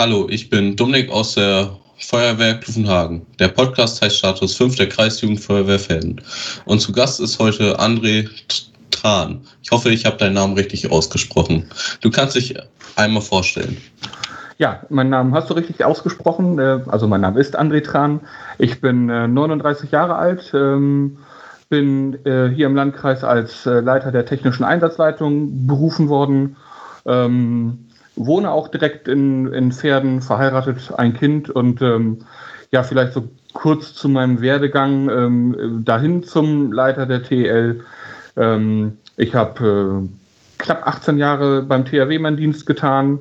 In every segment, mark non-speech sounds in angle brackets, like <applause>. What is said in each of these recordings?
Hallo, ich bin Dominik aus der Feuerwehr Klufenhagen. Der Podcast heißt Status 5 der Kreisjugendfeuerwehr Felden. Und zu Gast ist heute André Tran. Ich hoffe, ich habe deinen Namen richtig ausgesprochen. Du kannst dich einmal vorstellen. Ja, meinen Namen hast du richtig ausgesprochen. Äh, also mein Name ist André Tran. Ich bin 39 äh, Jahre alt, ähm, bin äh, hier im Landkreis als Leiter der technischen Einsatzleitung berufen worden. Ähm, wohne auch direkt in, in Pferden, verheiratet, ein Kind und ähm, ja, vielleicht so kurz zu meinem Werdegang ähm, dahin zum Leiter der TL. Ähm, ich habe äh, knapp 18 Jahre beim THW meinen Dienst getan,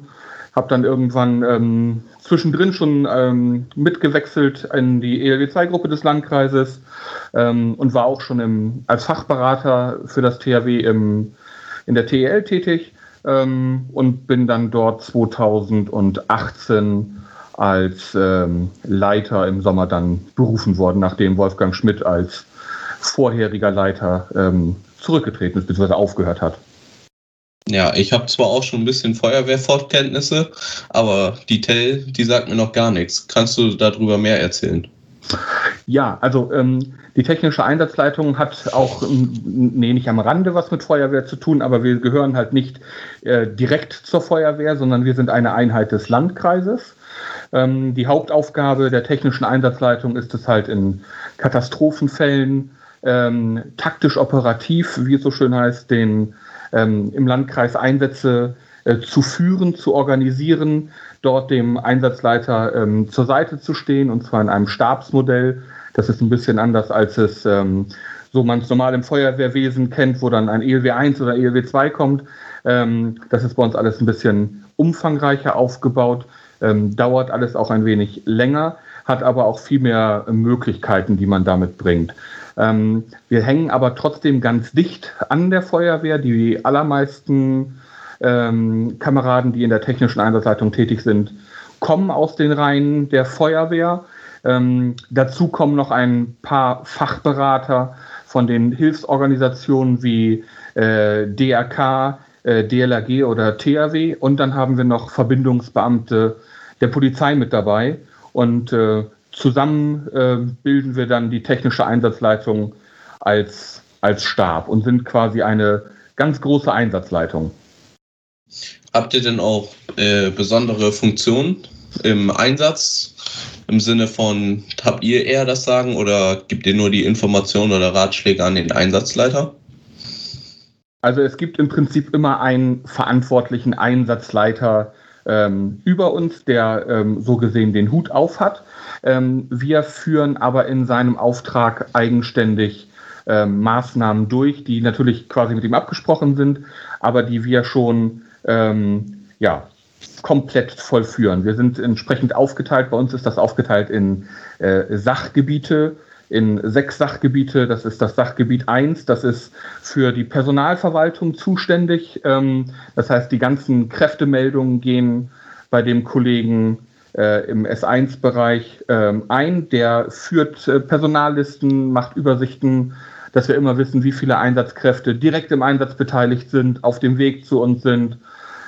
habe dann irgendwann ähm, zwischendrin schon ähm, mitgewechselt in die ELW-2-Gruppe des Landkreises ähm, und war auch schon im, als Fachberater für das THW im, in der TEL tätig ähm, und bin dann dort 2018 als ähm, Leiter im Sommer dann berufen worden, nachdem Wolfgang Schmidt als vorheriger Leiter ähm, zurückgetreten ist, bzw. aufgehört hat. Ja, ich habe zwar auch schon ein bisschen Feuerwehrfortkenntnisse, aber die Tell, die sagt mir noch gar nichts. Kannst du darüber mehr erzählen? Ja, also ähm, die technische Einsatzleitung hat auch, nee, nicht am Rande was mit Feuerwehr zu tun, aber wir gehören halt nicht äh, direkt zur Feuerwehr, sondern wir sind eine Einheit des Landkreises. Ähm, die Hauptaufgabe der technischen Einsatzleitung ist es halt in Katastrophenfällen ähm, taktisch operativ, wie es so schön heißt, den ähm, im Landkreis Einsätze äh, zu führen, zu organisieren, dort dem Einsatzleiter ähm, zur Seite zu stehen, und zwar in einem Stabsmodell. Das ist ein bisschen anders, als es ähm, so man es normal im Feuerwehrwesen kennt, wo dann ein ELW 1 oder ELW 2 kommt. Ähm, das ist bei uns alles ein bisschen umfangreicher aufgebaut, ähm, dauert alles auch ein wenig länger, hat aber auch viel mehr Möglichkeiten, die man damit bringt. Ähm, wir hängen aber trotzdem ganz dicht an der Feuerwehr. Die allermeisten ähm, Kameraden, die in der technischen Einsatzleitung tätig sind, kommen aus den Reihen der Feuerwehr. Ähm, dazu kommen noch ein paar Fachberater von den Hilfsorganisationen wie äh, DRK, äh, DLRG oder THW. Und dann haben wir noch Verbindungsbeamte der Polizei mit dabei. Und äh, zusammen äh, bilden wir dann die technische Einsatzleitung als, als Stab und sind quasi eine ganz große Einsatzleitung. Habt ihr denn auch äh, besondere Funktionen im Einsatz? Im Sinne von, habt ihr eher das Sagen oder gibt ihr nur die Informationen oder Ratschläge an den Einsatzleiter? Also es gibt im Prinzip immer einen verantwortlichen Einsatzleiter ähm, über uns, der ähm, so gesehen den Hut auf hat. Ähm, wir führen aber in seinem Auftrag eigenständig ähm, Maßnahmen durch, die natürlich quasi mit ihm abgesprochen sind, aber die wir schon ähm, ja, komplett vollführen. Wir sind entsprechend aufgeteilt. Bei uns ist das aufgeteilt in äh, Sachgebiete, in sechs Sachgebiete. Das ist das Sachgebiet 1, das ist für die Personalverwaltung zuständig. Ähm, das heißt, die ganzen Kräftemeldungen gehen bei dem Kollegen äh, im S1-Bereich äh, ein. Der führt äh, Personallisten, macht Übersichten, dass wir immer wissen, wie viele Einsatzkräfte direkt im Einsatz beteiligt sind, auf dem Weg zu uns sind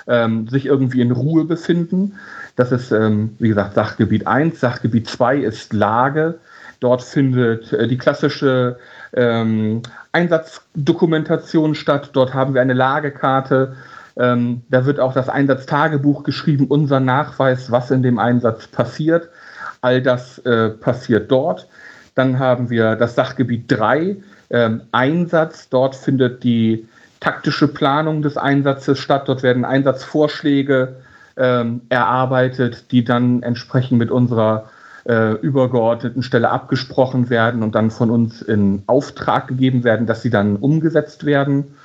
ähm, sich irgendwie in Ruhe befinden. Das ist, ähm, wie gesagt, Sachgebiet 1. Sachgebiet 2 ist Lage. Dort findet äh, die klassische ähm, Einsatzdokumentation statt. Dort haben wir eine Lagekarte. Ähm, da wird auch das Einsatztagebuch geschrieben, unser Nachweis, was in dem Einsatz passiert. All das äh, passiert dort. Dann haben wir das Sachgebiet 3, ähm, Einsatz. Dort findet die taktische Planung des Einsatzes statt. Dort werden Einsatzvorschläge ähm, erarbeitet, die dann entsprechend mit unserer äh, übergeordneten Stelle abgesprochen werden und dann von uns in Auftrag gegeben werden, dass sie dann umgesetzt werden.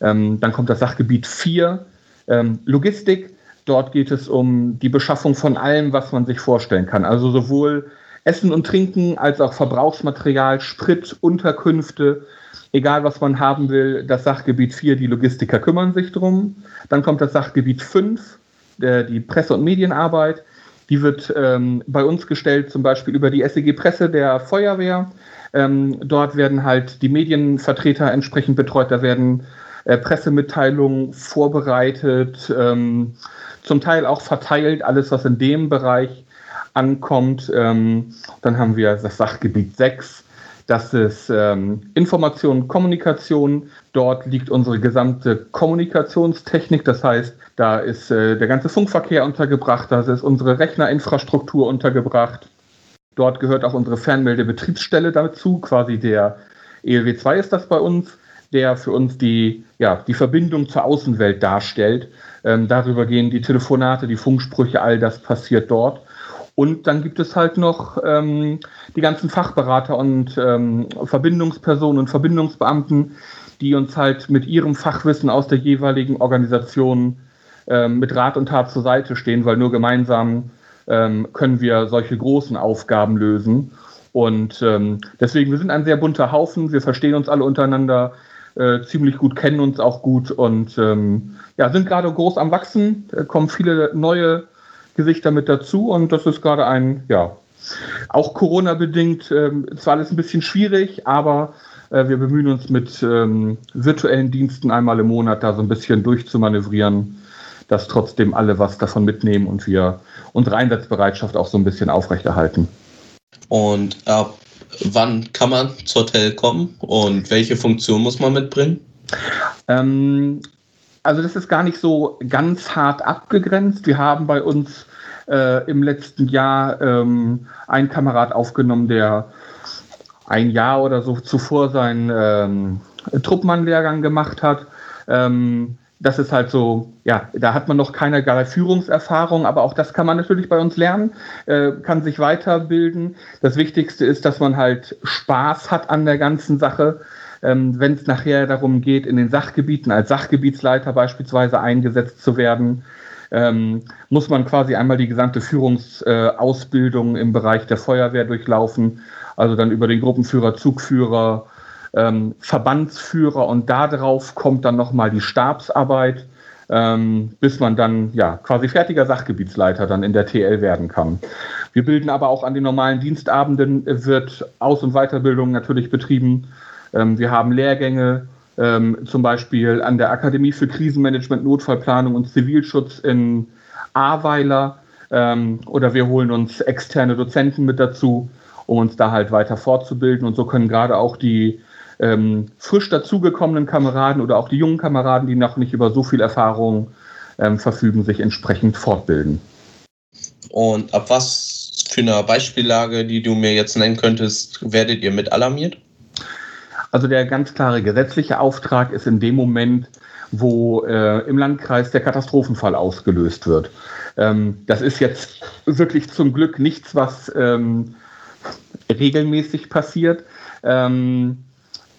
Ähm, dann kommt das Sachgebiet 4, ähm, Logistik. Dort geht es um die Beschaffung von allem, was man sich vorstellen kann. Also sowohl Essen und Trinken als auch Verbrauchsmaterial, Sprit, Unterkünfte, egal was man haben will, das Sachgebiet 4, die Logistiker kümmern sich drum. Dann kommt das Sachgebiet 5, der, die Presse- und Medienarbeit. Die wird ähm, bei uns gestellt, zum Beispiel über die SEG Presse der Feuerwehr. Ähm, dort werden halt die Medienvertreter entsprechend betreut. Da werden äh, Pressemitteilungen vorbereitet, ähm, zum Teil auch verteilt, alles, was in dem Bereich ankommt. Ähm, dann haben wir das Sachgebiet 6. Das ist ähm, Information, Kommunikation. Dort liegt unsere gesamte Kommunikationstechnik. Das heißt, da ist äh, der ganze Funkverkehr untergebracht, da ist unsere Rechnerinfrastruktur untergebracht. Dort gehört auch unsere Fernmeldebetriebsstelle dazu, quasi der ELW 2 ist das bei uns, der für uns die, ja, die Verbindung zur Außenwelt darstellt. Ähm, darüber gehen die Telefonate, die Funksprüche, all das passiert dort. Und dann gibt es halt noch ähm, die ganzen Fachberater und ähm, Verbindungspersonen und Verbindungsbeamten, die uns halt mit ihrem Fachwissen aus der jeweiligen Organisation ähm, mit Rat und Tat zur Seite stehen, weil nur gemeinsam ähm, können wir solche großen Aufgaben lösen. Und ähm, deswegen, wir sind ein sehr bunter Haufen, wir verstehen uns alle untereinander äh, ziemlich gut, kennen uns auch gut und ähm, ja, sind gerade groß am Wachsen, äh, kommen viele neue Gesichter mit dazu und das ist gerade ein, ja, auch Corona-bedingt, ähm, zwar alles ein bisschen schwierig, aber äh, wir bemühen uns mit ähm, virtuellen Diensten einmal im Monat da so ein bisschen durchzumanövrieren, dass trotzdem alle was davon mitnehmen und wir unsere Einsatzbereitschaft auch so ein bisschen aufrechterhalten. Und ab wann kann man zur Hotel kommen und welche Funktion muss man mitbringen? Ähm, also das ist gar nicht so ganz hart abgegrenzt. Wir haben bei uns äh, im letzten Jahr ähm, einen Kamerad aufgenommen, der ein Jahr oder so zuvor seinen ähm, Truppmann-Lehrgang gemacht hat. Ähm, das ist halt so, ja, da hat man noch keinerlei Führungserfahrung, aber auch das kann man natürlich bei uns lernen, äh, kann sich weiterbilden. Das Wichtigste ist, dass man halt Spaß hat an der ganzen Sache ähm, wenn es nachher darum geht, in den Sachgebieten als Sachgebietsleiter beispielsweise eingesetzt zu werden, ähm, muss man quasi einmal die gesamte Führungsausbildung äh, im Bereich der Feuerwehr durchlaufen, also dann über den Gruppenführer, Zugführer, ähm, Verbandsführer und darauf kommt dann nochmal die Stabsarbeit, ähm, bis man dann ja quasi fertiger Sachgebietsleiter dann in der TL werden kann. Wir bilden aber auch an den normalen Dienstabenden, wird Aus- und Weiterbildung natürlich betrieben. Ähm, wir haben Lehrgänge, ähm, zum Beispiel an der Akademie für Krisenmanagement, Notfallplanung und Zivilschutz in Ahrweiler. Ähm, oder wir holen uns externe Dozenten mit dazu, um uns da halt weiter fortzubilden. Und so können gerade auch die ähm, frisch dazugekommenen Kameraden oder auch die jungen Kameraden, die noch nicht über so viel Erfahrung ähm, verfügen, sich entsprechend fortbilden. Und ab was für einer Beispiellage, die du mir jetzt nennen könntest, werdet ihr mit alarmiert? Also der ganz klare gesetzliche Auftrag ist in dem Moment, wo äh, im Landkreis der Katastrophenfall ausgelöst wird. Ähm, das ist jetzt wirklich zum Glück nichts, was ähm, regelmäßig passiert. Ähm,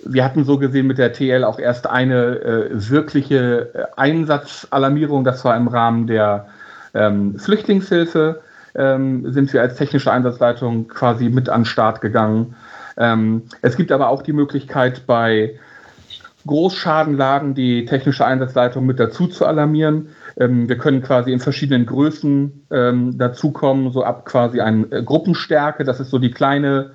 wir hatten so gesehen mit der TL auch erst eine äh, wirkliche Einsatzalarmierung. Das war im Rahmen der ähm, Flüchtlingshilfe. Ähm, sind wir als technische Einsatzleitung quasi mit an den Start gegangen. Ähm, es gibt aber auch die Möglichkeit, bei Großschadenlagen die technische Einsatzleitung mit dazu zu alarmieren. Ähm, wir können quasi in verschiedenen Größen ähm, dazukommen, so ab quasi eine äh, Gruppenstärke, das ist so die kleine,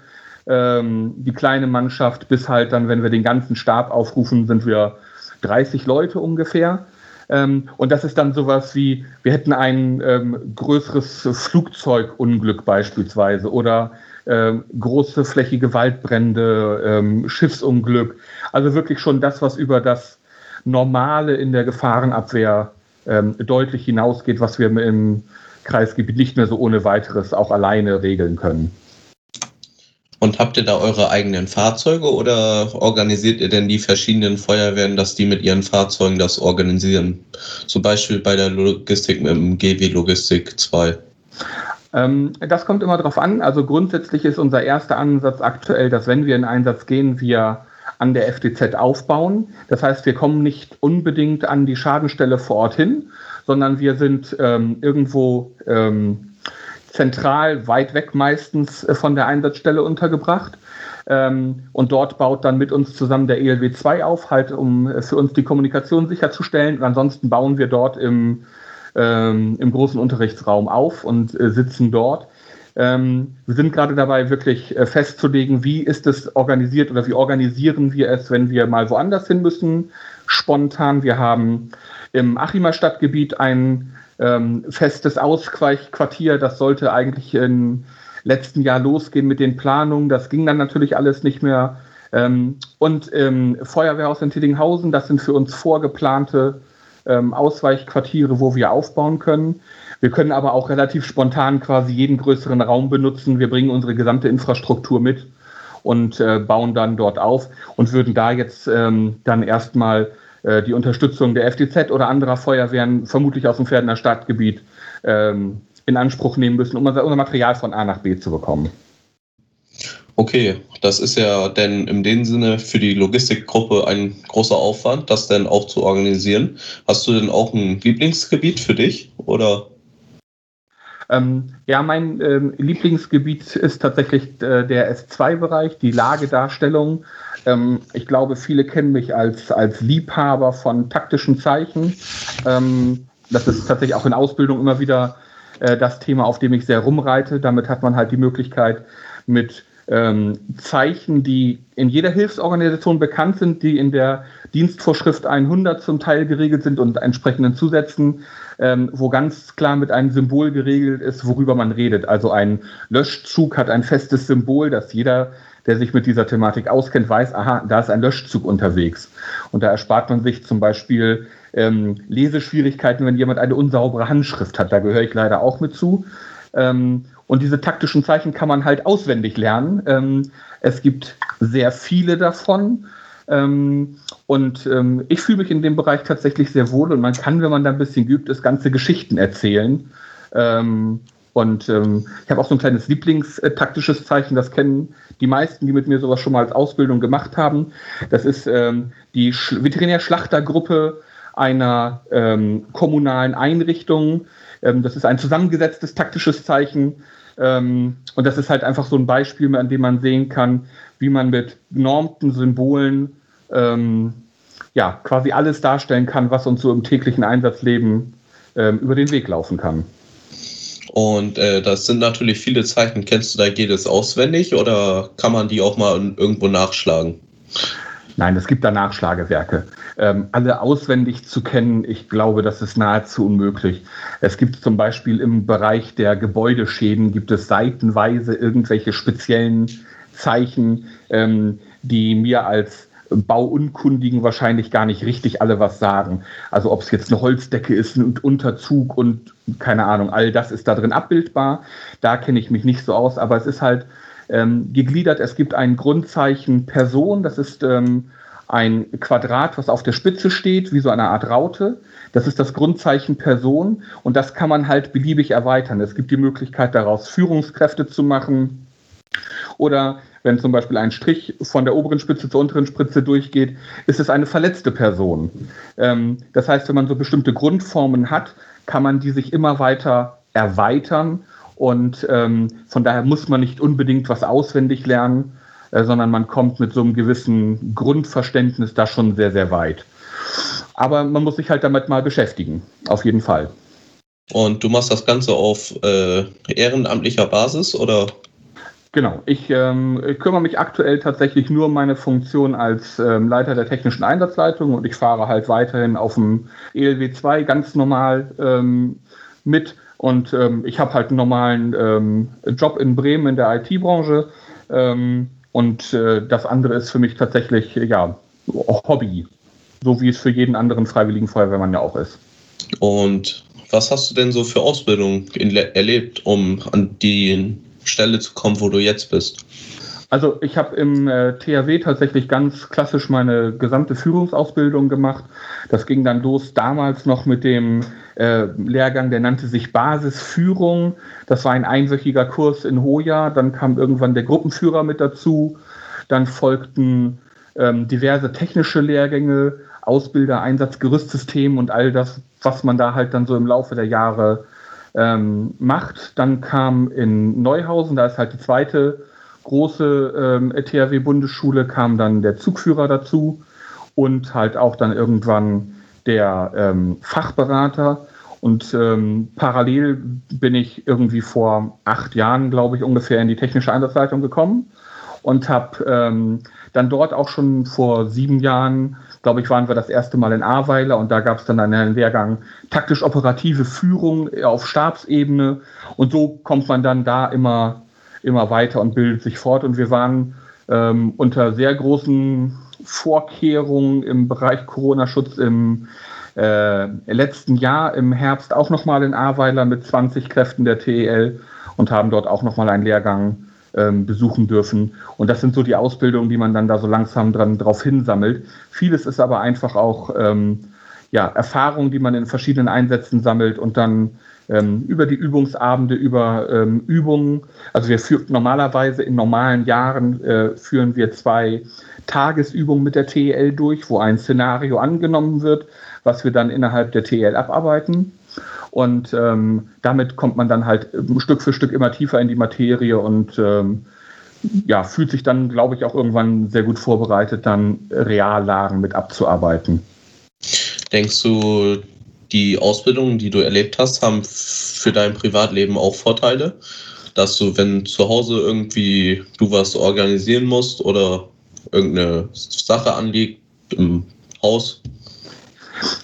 ähm, die kleine Mannschaft, bis halt dann, wenn wir den ganzen Stab aufrufen, sind wir 30 Leute ungefähr. Ähm, und das ist dann sowas wie, wir hätten ein ähm, größeres Flugzeugunglück beispielsweise oder äh, große flächige Waldbrände, ähm, Schiffsunglück. Also wirklich schon das, was über das Normale in der Gefahrenabwehr ähm, deutlich hinausgeht, was wir im Kreisgebiet nicht mehr so ohne weiteres auch alleine regeln können. Und habt ihr da eure eigenen Fahrzeuge oder organisiert ihr denn die verschiedenen Feuerwehren, dass die mit ihren Fahrzeugen das organisieren? Zum Beispiel bei der Logistik mit dem GW Logistik 2. Ähm, das kommt immer darauf an. Also grundsätzlich ist unser erster Ansatz aktuell, dass wenn wir in Einsatz gehen, wir an der FDZ aufbauen. Das heißt, wir kommen nicht unbedingt an die Schadenstelle vor Ort hin, sondern wir sind ähm, irgendwo ähm, zentral, weit weg meistens äh, von der Einsatzstelle untergebracht. Ähm, und dort baut dann mit uns zusammen der ELW 2 auf, halt um äh, für uns die Kommunikation sicherzustellen. Und ansonsten bauen wir dort im ähm, im großen Unterrichtsraum auf und äh, sitzen dort. Ähm, wir sind gerade dabei, wirklich äh, festzulegen, wie ist es organisiert oder wie organisieren wir es, wenn wir mal woanders hin müssen, spontan. Wir haben im Achimer Stadtgebiet ein ähm, festes Ausweichquartier. Das sollte eigentlich im letzten Jahr losgehen mit den Planungen. Das ging dann natürlich alles nicht mehr. Ähm, und im Feuerwehrhaus in Tillinghausen, das sind für uns vorgeplante ähm, Ausweichquartiere, wo wir aufbauen können. Wir können aber auch relativ spontan quasi jeden größeren Raum benutzen. Wir bringen unsere gesamte Infrastruktur mit und äh, bauen dann dort auf und würden da jetzt ähm, dann erstmal äh, die Unterstützung der FDZ oder anderer Feuerwehren, vermutlich aus dem Pferdener Stadtgebiet, ähm, in Anspruch nehmen müssen, um unser Material von A nach B zu bekommen. Okay, das ist ja denn in dem Sinne für die Logistikgruppe ein großer Aufwand, das denn auch zu organisieren. Hast du denn auch ein Lieblingsgebiet für dich oder? Ähm, ja, mein ähm, Lieblingsgebiet ist tatsächlich äh, der S2-Bereich, die Lagedarstellung. Ähm, ich glaube, viele kennen mich als, als Liebhaber von taktischen Zeichen. Ähm, das ist tatsächlich auch in Ausbildung immer wieder äh, das Thema, auf dem ich sehr rumreite. Damit hat man halt die Möglichkeit, mit ähm, Zeichen, die in jeder Hilfsorganisation bekannt sind, die in der Dienstvorschrift 100 zum Teil geregelt sind und entsprechenden Zusätzen, ähm, wo ganz klar mit einem Symbol geregelt ist, worüber man redet. Also ein Löschzug hat ein festes Symbol, das jeder, der sich mit dieser Thematik auskennt, weiß, aha, da ist ein Löschzug unterwegs. Und da erspart man sich zum Beispiel ähm, Leseschwierigkeiten, wenn jemand eine unsaubere Handschrift hat. Da gehöre ich leider auch mit zu. Ähm, und diese taktischen Zeichen kann man halt auswendig lernen. Ähm, es gibt sehr viele davon. Ähm, und ähm, ich fühle mich in dem Bereich tatsächlich sehr wohl und man kann, wenn man da ein bisschen geübt ist, ganze Geschichten erzählen. Ähm, und ähm, ich habe auch so ein kleines Lieblingstaktisches Zeichen, das kennen die meisten, die mit mir sowas schon mal als Ausbildung gemacht haben. Das ist ähm, die Sch Veterinärschlachtergruppe einer kommunalen Einrichtung. Das ist ein zusammengesetztes taktisches Zeichen. Ähm, und das ist halt einfach so ein Beispiel, an dem man sehen kann, wie man mit normten Symbolen ähm, ja quasi alles darstellen kann, was uns so im täglichen Einsatzleben ähm, über den Weg laufen kann. Und äh, das sind natürlich viele Zeichen. Kennst du da jedes auswendig oder kann man die auch mal irgendwo nachschlagen? Nein, es gibt da Nachschlagewerke. Ähm, alle auswendig zu kennen, ich glaube, das ist nahezu unmöglich. Es gibt zum Beispiel im Bereich der Gebäudeschäden, gibt es seitenweise irgendwelche speziellen Zeichen, ähm, die mir als Bauunkundigen wahrscheinlich gar nicht richtig alle was sagen. Also ob es jetzt eine Holzdecke ist, ein Unterzug und keine Ahnung, all das ist da drin abbildbar. Da kenne ich mich nicht so aus, aber es ist halt ähm, gegliedert. Es gibt ein Grundzeichen Person, das ist ähm, ein Quadrat, was auf der Spitze steht, wie so eine Art Raute. Das ist das Grundzeichen Person und das kann man halt beliebig erweitern. Es gibt die Möglichkeit daraus Führungskräfte zu machen oder wenn zum Beispiel ein Strich von der oberen Spitze zur unteren Spitze durchgeht, ist es eine verletzte Person. Ähm, das heißt, wenn man so bestimmte Grundformen hat, kann man die sich immer weiter erweitern und ähm, von daher muss man nicht unbedingt was auswendig lernen, äh, sondern man kommt mit so einem gewissen Grundverständnis da schon sehr, sehr weit. Aber man muss sich halt damit mal beschäftigen, auf jeden Fall. Und du machst das Ganze auf äh, ehrenamtlicher Basis oder? Genau, ich, ähm, ich, kümmere mich aktuell tatsächlich nur um meine Funktion als ähm, Leiter der technischen Einsatzleitung und ich fahre halt weiterhin auf dem ELW 2 ganz normal ähm, mit und ähm, ich habe halt einen normalen ähm, Job in Bremen in der IT-Branche. Ähm, und äh, das andere ist für mich tatsächlich ja Hobby, so wie es für jeden anderen freiwilligen Feuerwehrmann ja auch ist. Und was hast du denn so für Ausbildung erlebt, um an die Stelle zu kommen, wo du jetzt bist? Also ich habe im äh, THW tatsächlich ganz klassisch meine gesamte Führungsausbildung gemacht. Das ging dann los damals noch mit dem äh, Lehrgang, der nannte sich Basisführung. Das war ein einwöchiger Kurs in Hoja. Dann kam irgendwann der Gruppenführer mit dazu. Dann folgten ähm, diverse technische Lehrgänge, Ausbilder, Einsatzgerüstsystem und all das, was man da halt dann so im Laufe der Jahre ähm, macht. Dann kam in Neuhausen, da ist halt die zweite große ähm, THW-Bundesschule kam dann der Zugführer dazu und halt auch dann irgendwann der ähm, Fachberater. Und ähm, parallel bin ich irgendwie vor acht Jahren, glaube ich, ungefähr in die technische Einsatzleitung gekommen und habe ähm, dann dort auch schon vor sieben Jahren, glaube ich, waren wir das erste Mal in Ahrweiler und da gab es dann einen Lehrgang taktisch-operative Führung auf Stabsebene und so kommt man dann da immer, immer weiter und bildet sich fort und wir waren ähm, unter sehr großen Vorkehrungen im Bereich Corona-Schutz im äh, letzten Jahr im Herbst auch nochmal in Ahrweiler mit 20 Kräften der TEL und haben dort auch nochmal einen Lehrgang ähm, besuchen dürfen. Und das sind so die Ausbildungen, die man dann da so langsam dran drauf hinsammelt. Vieles ist aber einfach auch ähm, ja, Erfahrung, die man in verschiedenen Einsätzen sammelt und dann ähm, über die Übungsabende, über ähm, Übungen. Also wir führen normalerweise in normalen Jahren äh, führen wir zwei Tagesübungen mit der TEL durch, wo ein Szenario angenommen wird, was wir dann innerhalb der TEL abarbeiten. Und ähm, damit kommt man dann halt Stück für Stück immer tiefer in die Materie und ähm, ja, fühlt sich dann, glaube ich, auch irgendwann sehr gut vorbereitet, dann Reallagen mit abzuarbeiten. Denkst du, die Ausbildungen, die du erlebt hast, haben für dein Privatleben auch Vorteile? Dass du, wenn zu Hause irgendwie du was organisieren musst oder irgendeine Sache anliegt im Haus,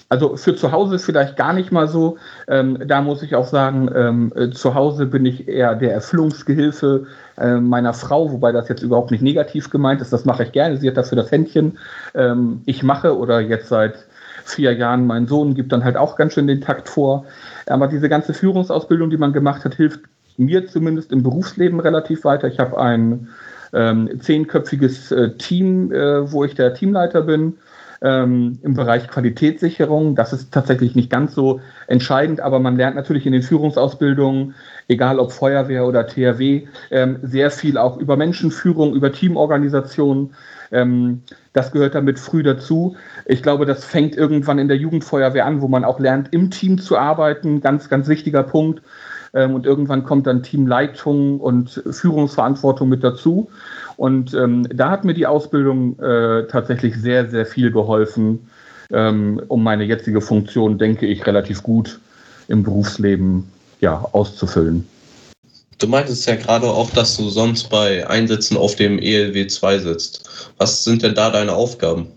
also für zu Hause vielleicht gar nicht mal so. Ähm, da muss ich auch sagen, ähm, äh, zu Hause bin ich eher der Erfüllungsgehilfe äh, meiner Frau, wobei das jetzt überhaupt nicht negativ gemeint ist. Das mache ich gerne. Sie hat dafür das Händchen. Ähm, ich mache oder jetzt seit vier Jahren mein Sohn gibt dann halt auch ganz schön den Takt vor. Aber diese ganze Führungsausbildung, die man gemacht hat, hilft mir zumindest im Berufsleben relativ weiter. Ich habe ein ähm, zehnköpfiges äh, Team, äh, wo ich der Teamleiter bin ähm, im Bereich Qualitätssicherung. Das ist tatsächlich nicht ganz so entscheidend, aber man lernt natürlich in den Führungsausbildungen, egal ob Feuerwehr oder THW, ähm, sehr viel auch über Menschenführung, über Teamorganisation. Ähm, das gehört damit früh dazu. Ich glaube, das fängt irgendwann in der Jugendfeuerwehr an, wo man auch lernt, im Team zu arbeiten. Ganz, ganz wichtiger Punkt. Ähm, und irgendwann kommt dann Teamleitung und Führungsverantwortung mit dazu. Und ähm, da hat mir die Ausbildung äh, tatsächlich sehr, sehr viel geholfen, ähm, um meine jetzige Funktion, denke ich, relativ gut im Berufsleben ja, auszufüllen. Du meintest ja gerade auch, dass du sonst bei Einsätzen auf dem ELW 2 sitzt. Was sind denn da deine Aufgaben?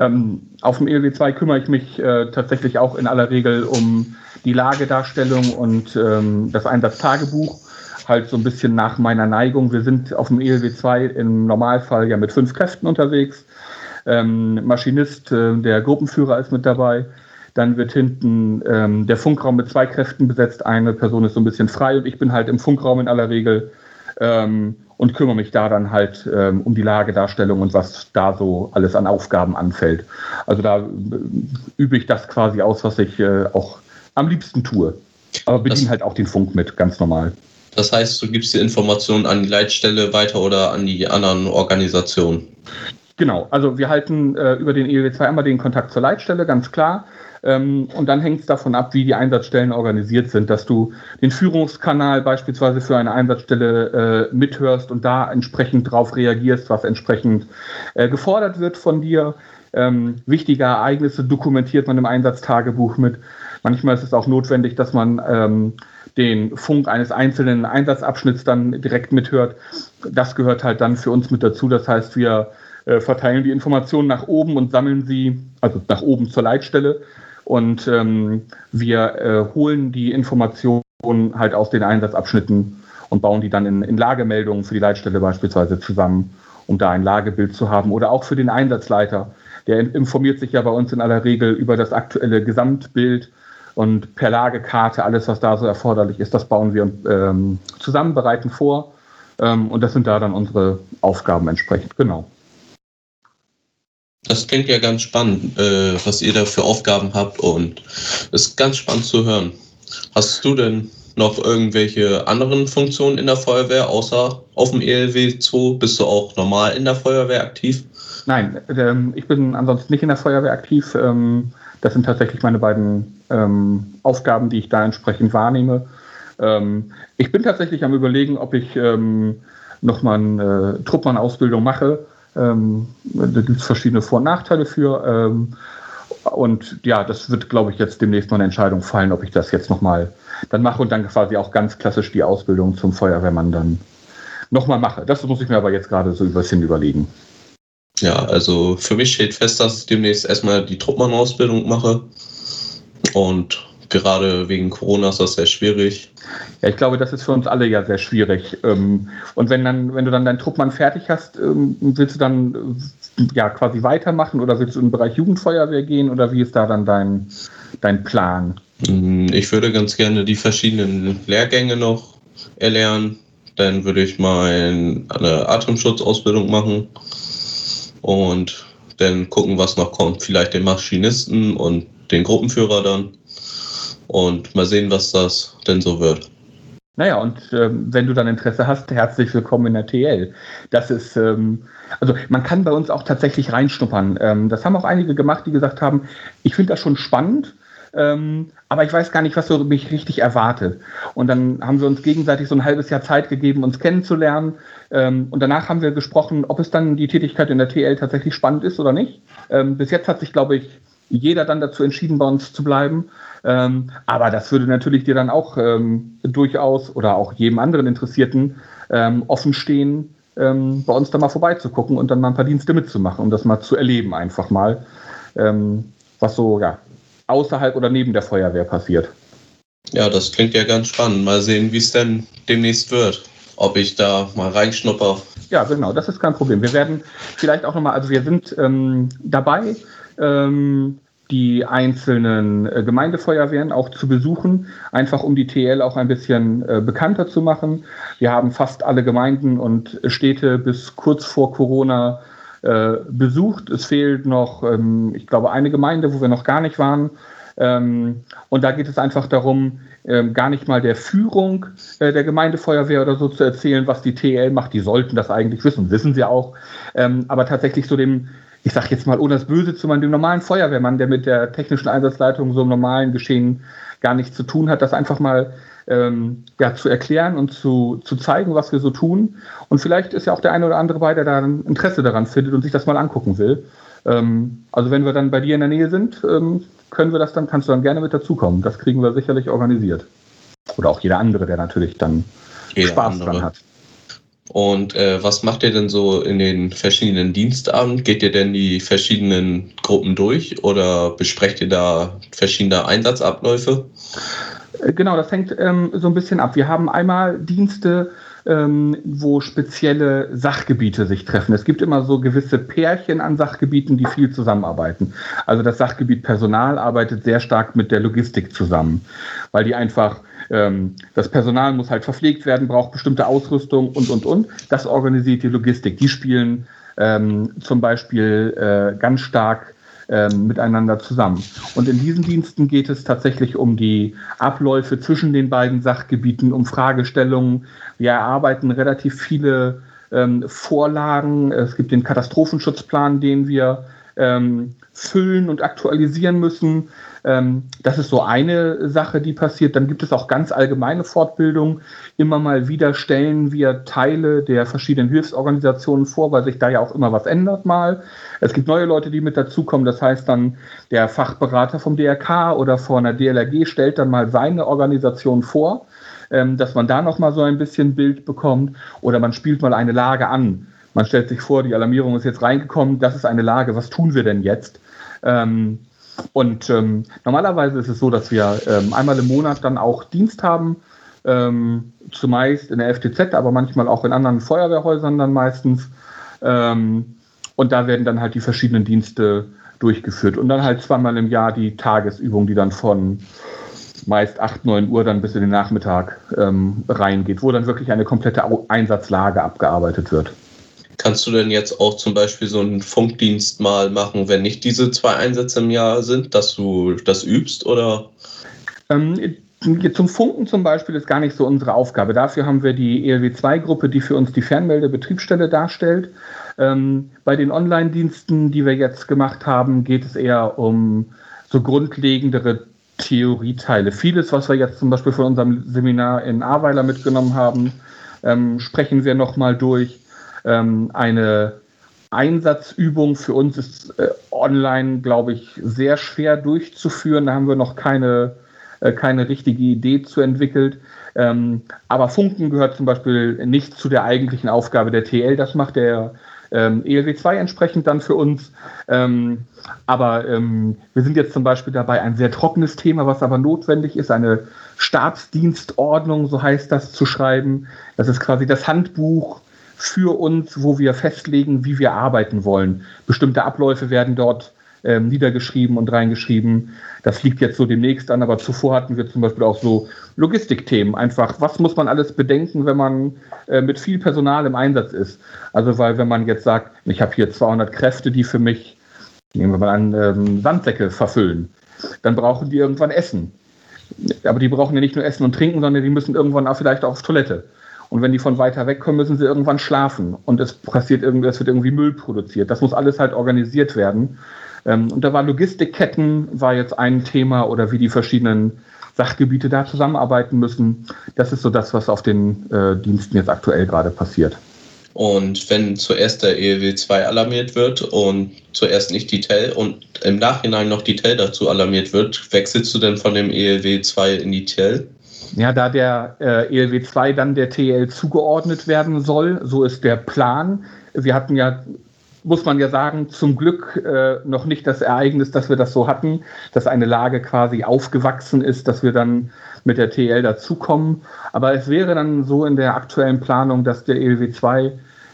Ähm, auf dem ELW 2 kümmere ich mich äh, tatsächlich auch in aller Regel um die Lagedarstellung und ähm, das Einsatztagebuch halt so ein bisschen nach meiner Neigung. Wir sind auf dem ELW 2 im Normalfall ja mit fünf Kräften unterwegs. Ähm, Maschinist, äh, der Gruppenführer ist mit dabei. Dann wird hinten ähm, der Funkraum mit zwei Kräften besetzt. Eine Person ist so ein bisschen frei und ich bin halt im Funkraum in aller Regel ähm, und kümmere mich da dann halt ähm, um die Lagedarstellung und was da so alles an Aufgaben anfällt. Also da äh, übe ich das quasi aus, was ich äh, auch am liebsten tue. Aber bediene halt auch den Funk mit, ganz normal. Das heißt, du gibst die Informationen an die Leitstelle weiter oder an die anderen Organisationen? Genau, also wir halten äh, über den ELW 2 einmal den Kontakt zur Leitstelle, ganz klar. Ähm, und dann hängt es davon ab, wie die Einsatzstellen organisiert sind, dass du den Führungskanal beispielsweise für eine Einsatzstelle äh, mithörst und da entsprechend drauf reagierst, was entsprechend äh, gefordert wird von dir. Ähm, wichtige Ereignisse dokumentiert man im Einsatztagebuch mit. Manchmal ist es auch notwendig, dass man ähm, den Funk eines einzelnen Einsatzabschnitts dann direkt mithört. Das gehört halt dann für uns mit dazu. Das heißt, wir äh, verteilen die Informationen nach oben und sammeln sie, also nach oben zur Leitstelle. Und ähm, wir äh, holen die Informationen halt aus den Einsatzabschnitten und bauen die dann in, in Lagemeldungen für die Leitstelle beispielsweise zusammen, um da ein Lagebild zu haben. Oder auch für den Einsatzleiter. Der informiert sich ja bei uns in aller Regel über das aktuelle Gesamtbild und per Lagekarte, alles, was da so erforderlich ist, das bauen wir ähm, zusammen, bereiten vor. Ähm, und das sind da dann unsere Aufgaben entsprechend, genau. Das klingt ja ganz spannend, äh, was ihr da für Aufgaben habt und ist ganz spannend zu hören. Hast du denn noch irgendwelche anderen Funktionen in der Feuerwehr, außer auf dem ELW 2? Bist du auch normal in der Feuerwehr aktiv? Nein, ähm, ich bin ansonsten nicht in der Feuerwehr aktiv. Ähm, das sind tatsächlich meine beiden ähm, Aufgaben, die ich da entsprechend wahrnehme. Ähm, ich bin tatsächlich am Überlegen, ob ich ähm, nochmal eine äh, Truppmann-Ausbildung mache. Ähm, da gibt es verschiedene Vor- und Nachteile für. Ähm, und ja, das wird, glaube ich, jetzt demnächst noch eine Entscheidung fallen, ob ich das jetzt nochmal dann mache und dann quasi auch ganz klassisch die Ausbildung zum Feuerwehrmann dann nochmal mache. Das muss ich mir aber jetzt gerade so übers hin überlegen. Ja, also für mich steht fest, dass ich demnächst erstmal die Truppmann-Ausbildung mache. Und gerade wegen Corona ist das sehr schwierig. Ja, ich glaube, das ist für uns alle ja sehr schwierig. Ähm, und wenn dann, wenn du dann deinen Truppmann fertig hast, ähm, willst du dann äh, ja quasi weitermachen oder willst du im Bereich Jugendfeuerwehr gehen oder wie ist da dann dein, dein Plan? Mm, ich würde ganz gerne die verschiedenen Lehrgänge noch erlernen. Dann würde ich mal eine Atemschutzausbildung machen und dann gucken, was noch kommt. Vielleicht den Maschinisten und den Gruppenführer dann und mal sehen, was das denn so wird. Naja, und ähm, wenn du dann Interesse hast, herzlich willkommen in der TL. Das ist, ähm, also man kann bei uns auch tatsächlich reinschnuppern. Ähm, das haben auch einige gemacht, die gesagt haben, ich finde das schon spannend, ähm, aber ich weiß gar nicht, was so mich richtig erwartet. Und dann haben wir uns gegenseitig so ein halbes Jahr Zeit gegeben, uns kennenzulernen. Ähm, und danach haben wir gesprochen, ob es dann die Tätigkeit in der TL tatsächlich spannend ist oder nicht. Ähm, bis jetzt hat sich, glaube ich, jeder dann dazu entschieden, bei uns zu bleiben. Ähm, aber das würde natürlich dir dann auch ähm, durchaus oder auch jedem anderen Interessierten ähm, offen stehen, ähm, bei uns da mal vorbeizugucken und dann mal ein paar Dienste mitzumachen, um das mal zu erleben, einfach mal, ähm, was so ja, außerhalb oder neben der Feuerwehr passiert. Ja, das klingt ja ganz spannend. Mal sehen, wie es denn demnächst wird. Ob ich da mal reinschnupper. Ja, genau, das ist kein Problem. Wir werden vielleicht auch nochmal, also wir sind ähm, dabei, ähm, die einzelnen äh, Gemeindefeuerwehren auch zu besuchen, einfach um die TL auch ein bisschen äh, bekannter zu machen. Wir haben fast alle Gemeinden und Städte bis kurz vor Corona äh, besucht. Es fehlt noch, ähm, ich glaube, eine Gemeinde, wo wir noch gar nicht waren. Ähm, und da geht es einfach darum, ähm, gar nicht mal der Führung äh, der Gemeindefeuerwehr oder so zu erzählen, was die TL macht. Die sollten das eigentlich wissen, wissen sie auch. Ähm, aber tatsächlich so dem, ich sage jetzt mal, ohne das Böse zu meinen, dem normalen Feuerwehrmann, der mit der technischen Einsatzleitung so im normalen Geschehen gar nichts zu tun hat, das einfach mal ähm, ja, zu erklären und zu, zu zeigen, was wir so tun. Und vielleicht ist ja auch der eine oder andere bei, der da ein Interesse daran findet und sich das mal angucken will. Ähm, also wenn wir dann bei dir in der Nähe sind, ähm, können wir das dann, kannst du dann gerne mit dazukommen. Das kriegen wir sicherlich organisiert. Oder auch jeder andere, der natürlich dann jeder Spaß andere. dran hat. Und äh, was macht ihr denn so in den verschiedenen Dienstabend? Geht ihr denn die verschiedenen Gruppen durch oder besprecht ihr da verschiedene Einsatzabläufe? Äh, genau, das hängt ähm, so ein bisschen ab. Wir haben einmal Dienste, ähm, wo spezielle Sachgebiete sich treffen. Es gibt immer so gewisse Pärchen an Sachgebieten, die viel zusammenarbeiten. Also das Sachgebiet Personal arbeitet sehr stark mit der Logistik zusammen, weil die einfach ähm, das Personal muss halt verpflegt werden, braucht bestimmte Ausrüstung und, und, und. Das organisiert die Logistik. Die spielen ähm, zum Beispiel äh, ganz stark ähm, miteinander zusammen. Und in diesen Diensten geht es tatsächlich um die Abläufe zwischen den beiden Sachgebieten, um Fragestellungen. Wir erarbeiten relativ viele ähm, Vorlagen. Es gibt den Katastrophenschutzplan, den wir ähm, füllen und aktualisieren müssen. Ähm, das ist so eine Sache, die passiert. Dann gibt es auch ganz allgemeine Fortbildung. Immer mal wieder stellen wir Teile der verschiedenen Hilfsorganisationen vor, weil sich da ja auch immer was ändert mal. Es gibt neue Leute, die mit dazukommen. Das heißt dann, der Fachberater vom DRK oder von der DLRG stellt dann mal seine Organisation vor, ähm, dass man da noch mal so ein bisschen Bild bekommt. Oder man spielt mal eine Lage an. Man stellt sich vor, die Alarmierung ist jetzt reingekommen, das ist eine Lage, was tun wir denn jetzt? Ähm, und ähm, normalerweise ist es so, dass wir ähm, einmal im Monat dann auch Dienst haben, ähm, zumeist in der FTZ, aber manchmal auch in anderen Feuerwehrhäusern dann meistens. Ähm, und da werden dann halt die verschiedenen Dienste durchgeführt. Und dann halt zweimal im Jahr die Tagesübung, die dann von meist 8, 9 Uhr dann bis in den Nachmittag ähm, reingeht, wo dann wirklich eine komplette Einsatzlage abgearbeitet wird. Kannst du denn jetzt auch zum Beispiel so einen Funkdienst mal machen, wenn nicht diese zwei Einsätze im Jahr sind, dass du das übst oder? Ähm, zum Funken zum Beispiel ist gar nicht so unsere Aufgabe. Dafür haben wir die ELW2-Gruppe, die für uns die Fernmeldebetriebsstelle darstellt. Ähm, bei den Online-Diensten, die wir jetzt gemacht haben, geht es eher um so grundlegendere Theorieteile. Vieles, was wir jetzt zum Beispiel von unserem Seminar in Aweiler mitgenommen haben, ähm, sprechen wir nochmal durch ähm, eine Einsatzübung für uns ist äh, online, glaube ich, sehr schwer durchzuführen. Da haben wir noch keine, äh, keine richtige Idee zu entwickelt. Ähm, aber Funken gehört zum Beispiel nicht zu der eigentlichen Aufgabe der TL. Das macht der ähm, ELW 2 entsprechend dann für uns. Ähm, aber ähm, wir sind jetzt zum Beispiel dabei, ein sehr trockenes Thema, was aber notwendig ist, eine Staatsdienstordnung, so heißt das, zu schreiben. Das ist quasi das Handbuch für uns, wo wir festlegen, wie wir arbeiten wollen. Bestimmte Abläufe werden dort ähm, niedergeschrieben und reingeschrieben. Das liegt jetzt so demnächst an, aber zuvor hatten wir zum Beispiel auch so Logistikthemen. Einfach, was muss man alles bedenken, wenn man äh, mit viel Personal im Einsatz ist? Also, weil wenn man jetzt sagt, ich habe hier 200 Kräfte, die für mich, nehmen wir mal an, ähm, Sandsäcke verfüllen, dann brauchen die irgendwann Essen. Aber die brauchen ja nicht nur Essen und Trinken, sondern die müssen irgendwann auch vielleicht auch auf Toilette. Und wenn die von weiter weg kommen, müssen sie irgendwann schlafen. Und es passiert irgendwie, es wird irgendwie Müll produziert. Das muss alles halt organisiert werden. Ähm, und da war Logistikketten, war jetzt ein Thema oder wie die verschiedenen Sachgebiete da zusammenarbeiten müssen. Das ist so das, was auf den äh, Diensten jetzt aktuell gerade passiert. Und wenn zuerst der ELW 2 alarmiert wird und zuerst nicht die TEL und im Nachhinein noch die TEL dazu alarmiert wird, wechselst du denn von dem ELW 2 in die TEL? Ja, da der äh, ELW 2 dann der TL zugeordnet werden soll, so ist der Plan. Wir hatten ja muss man ja sagen, zum Glück äh, noch nicht das Ereignis, dass wir das so hatten, dass eine Lage quasi aufgewachsen ist, dass wir dann mit der TL dazukommen. Aber es wäre dann so in der aktuellen Planung, dass der ELW 2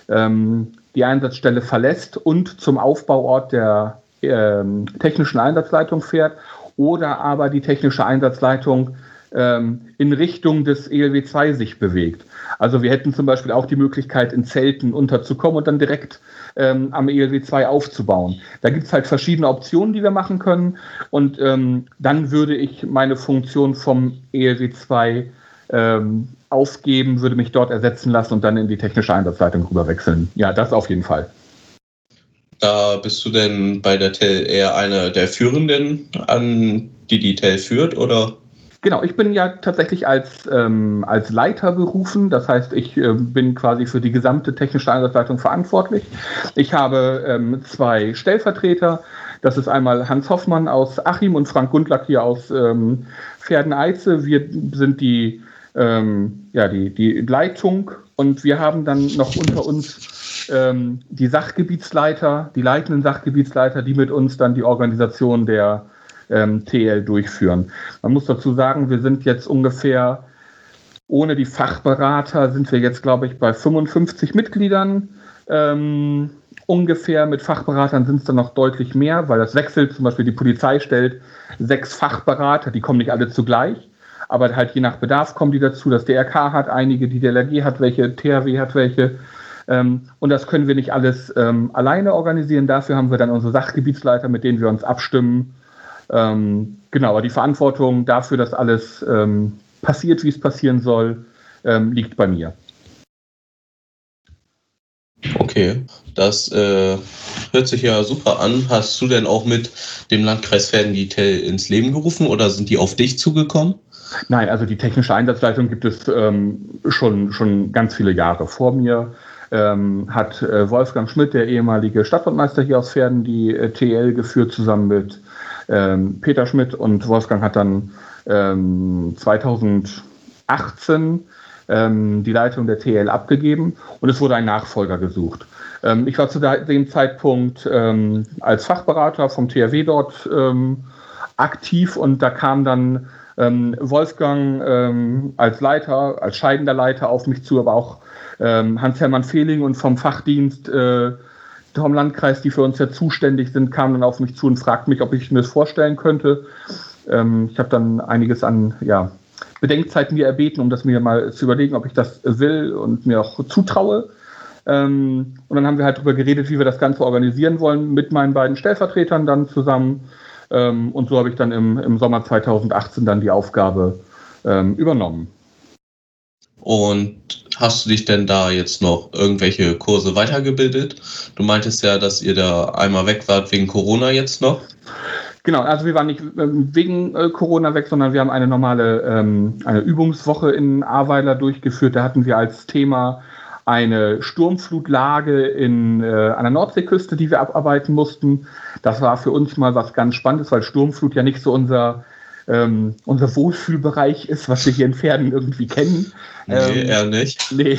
ähm, die Einsatzstelle verlässt und zum Aufbauort der ähm, technischen Einsatzleitung fährt oder aber die technische Einsatzleitung in Richtung des ELW 2 sich bewegt. Also wir hätten zum Beispiel auch die Möglichkeit, in Zelten unterzukommen und dann direkt ähm, am ELW 2 aufzubauen. Da gibt es halt verschiedene Optionen, die wir machen können. Und ähm, dann würde ich meine Funktion vom ELW 2 ähm, aufgeben, würde mich dort ersetzen lassen und dann in die technische Einsatzleitung rüber wechseln. Ja, das auf jeden Fall. Da bist du denn bei der TEL eher einer der Führenden, an die die TEL führt, oder? Genau, ich bin ja tatsächlich als, ähm, als Leiter berufen. Das heißt, ich äh, bin quasi für die gesamte technische Einsatzleitung verantwortlich. Ich habe ähm, zwei Stellvertreter. Das ist einmal Hans Hoffmann aus Achim und Frank Gundlach hier aus ähm, Pferdeneize. Wir sind die, ähm, ja, die, die Leitung und wir haben dann noch unter uns ähm, die Sachgebietsleiter, die leitenden Sachgebietsleiter, die mit uns dann die Organisation der ähm, TL durchführen. Man muss dazu sagen, wir sind jetzt ungefähr ohne die Fachberater sind wir jetzt, glaube ich, bei 55 Mitgliedern. Ähm, ungefähr mit Fachberatern sind es dann noch deutlich mehr, weil das wechselt. Zum Beispiel die Polizei stellt sechs Fachberater, die kommen nicht alle zugleich, aber halt je nach Bedarf kommen die dazu. Das DRK hat einige, die DLRG hat welche, THW hat welche. Ähm, und das können wir nicht alles ähm, alleine organisieren. Dafür haben wir dann unsere Sachgebietsleiter, mit denen wir uns abstimmen ähm, genau, aber die Verantwortung dafür, dass alles ähm, passiert, wie es passieren soll, ähm, liegt bei mir. Okay, das äh, hört sich ja super an. Hast du denn auch mit dem Landkreis Verden-Gitel ins Leben gerufen oder sind die auf dich zugekommen? Nein, also die technische Einsatzleitung gibt es ähm, schon, schon ganz viele Jahre vor mir. Ähm, hat äh, Wolfgang Schmidt, der ehemalige Stadtwaldmeister hier aus Pferden, die äh, TL geführt, zusammen mit ähm, Peter Schmidt und Wolfgang hat dann ähm, 2018 ähm, die Leitung der TL abgegeben und es wurde ein Nachfolger gesucht. Ähm, ich war zu dem Zeitpunkt ähm, als Fachberater vom THW dort aktiv und da kam dann Wolfgang als Leiter, als scheidender Leiter auf mich zu, aber auch Hans-Hermann Fehling und vom Fachdienst äh, vom Landkreis, die für uns ja zuständig sind, kamen dann auf mich zu und fragten mich, ob ich mir das vorstellen könnte. Ähm, ich habe dann einiges an ja, Bedenkzeit mir erbeten, um das mir mal zu überlegen, ob ich das will und mir auch zutraue. Ähm, und dann haben wir halt darüber geredet, wie wir das Ganze organisieren wollen, mit meinen beiden Stellvertretern dann zusammen. Ähm, und so habe ich dann im, im Sommer 2018 dann die Aufgabe ähm, übernommen. Und hast du dich denn da jetzt noch irgendwelche Kurse weitergebildet? Du meintest ja, dass ihr da einmal weg wart wegen Corona jetzt noch. Genau, also wir waren nicht ähm, wegen äh, Corona weg, sondern wir haben eine normale ähm, eine Übungswoche in Ahrweiler durchgeführt. Da hatten wir als Thema eine Sturmflutlage in, äh, an der Nordseeküste, die wir abarbeiten mussten. Das war für uns mal was ganz Spannendes, weil Sturmflut ja nicht so unser ähm, unser Wohlfühlbereich ist, was wir hier in Pferden irgendwie kennen. Nee, ähm, eher nicht. Nee.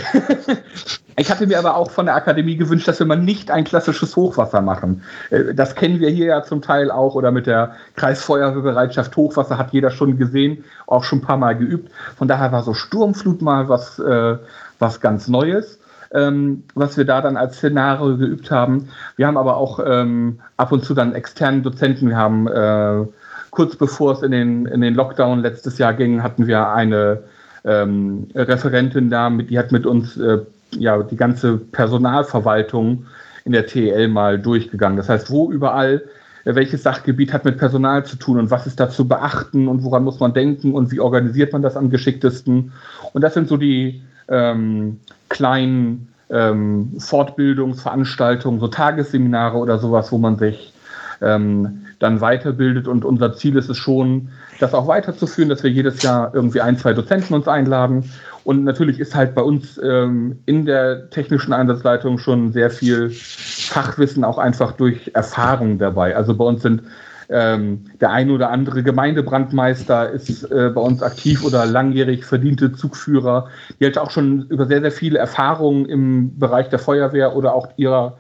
<laughs> ich hatte mir aber auch von der Akademie gewünscht, dass wir mal nicht ein klassisches Hochwasser machen. Äh, das kennen wir hier ja zum Teil auch oder mit der Kreisfeuerwehrbereitschaft Hochwasser hat jeder schon gesehen, auch schon ein paar Mal geübt. Von daher war so Sturmflut mal was, äh, was ganz Neues. Ähm, was wir da dann als Szenario geübt haben. Wir haben aber auch ähm, ab und zu dann externen Dozenten. Wir haben äh, kurz bevor es in den, in den Lockdown letztes Jahr ging, hatten wir eine ähm, Referentin da, die hat mit uns äh, ja, die ganze Personalverwaltung in der TEL mal durchgegangen. Das heißt, wo überall, äh, welches Sachgebiet hat mit Personal zu tun und was ist da zu beachten und woran muss man denken und wie organisiert man das am geschicktesten. Und das sind so die ähm, kleinen ähm, Fortbildungsveranstaltungen, so Tagesseminare oder sowas, wo man sich ähm, dann weiterbildet. Und unser Ziel ist es schon, das auch weiterzuführen, dass wir jedes Jahr irgendwie ein, zwei Dozenten uns einladen. Und natürlich ist halt bei uns ähm, in der technischen Einsatzleitung schon sehr viel Fachwissen auch einfach durch Erfahrung dabei. Also bei uns sind ähm, der ein oder andere Gemeindebrandmeister ist äh, bei uns aktiv oder langjährig verdiente Zugführer, die halt auch schon über sehr, sehr viele Erfahrungen im Bereich der Feuerwehr oder auch ihrer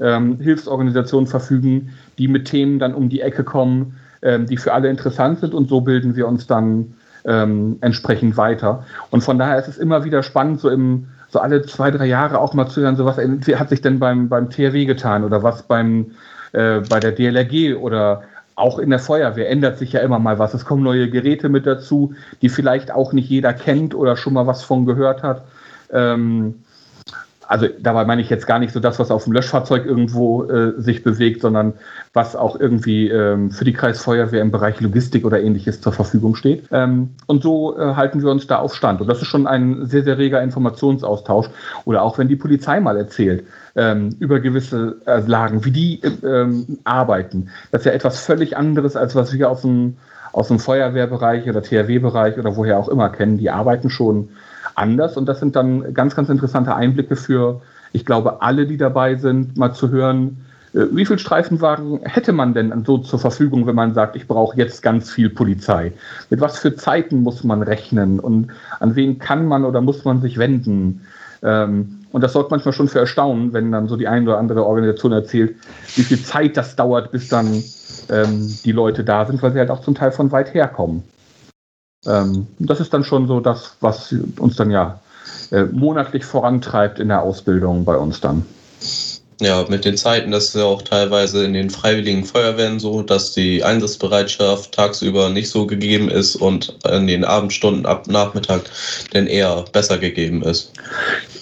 ähm, Hilfsorganisationen verfügen, die mit Themen dann um die Ecke kommen, ähm, die für alle interessant sind und so bilden wir uns dann ähm, entsprechend weiter. Und von daher ist es immer wieder spannend, so im so alle zwei, drei Jahre auch mal zu hören, so was hat sich denn beim, beim THW getan oder was beim, äh, bei der DLRG oder auch in der Feuerwehr ändert sich ja immer mal was. Es kommen neue Geräte mit dazu, die vielleicht auch nicht jeder kennt oder schon mal was von gehört hat. Ähm, also dabei meine ich jetzt gar nicht so das, was auf dem Löschfahrzeug irgendwo äh, sich bewegt, sondern was auch irgendwie ähm, für die Kreisfeuerwehr im Bereich Logistik oder ähnliches zur Verfügung steht. Ähm, und so äh, halten wir uns da auf Stand. Und das ist schon ein sehr, sehr reger Informationsaustausch. Oder auch wenn die Polizei mal erzählt ähm, über gewisse äh, Lagen, wie die ähm, arbeiten. Das ist ja etwas völlig anderes, als was wir aus dem, aus dem Feuerwehrbereich oder THW-Bereich oder woher auch immer kennen. Die arbeiten schon anders. Und das sind dann ganz, ganz interessante Einblicke für, ich glaube, alle, die dabei sind, mal zu hören, äh, wie viel Streifenwagen hätte man denn so zur Verfügung, wenn man sagt, ich brauche jetzt ganz viel Polizei? Mit was für Zeiten muss man rechnen und an wen kann man oder muss man sich wenden? Ähm, und das sorgt manchmal schon für Erstaunen, wenn dann so die eine oder andere Organisation erzählt, wie viel Zeit das dauert, bis dann ähm, die Leute da sind, weil sie halt auch zum Teil von weit her kommen. Ähm, das ist dann schon so das, was uns dann ja äh, monatlich vorantreibt in der Ausbildung bei uns dann. Ja, mit den Zeiten, das ist ja auch teilweise in den freiwilligen Feuerwehren so, dass die Einsatzbereitschaft tagsüber nicht so gegeben ist und in den Abendstunden ab Nachmittag dann eher besser gegeben ist.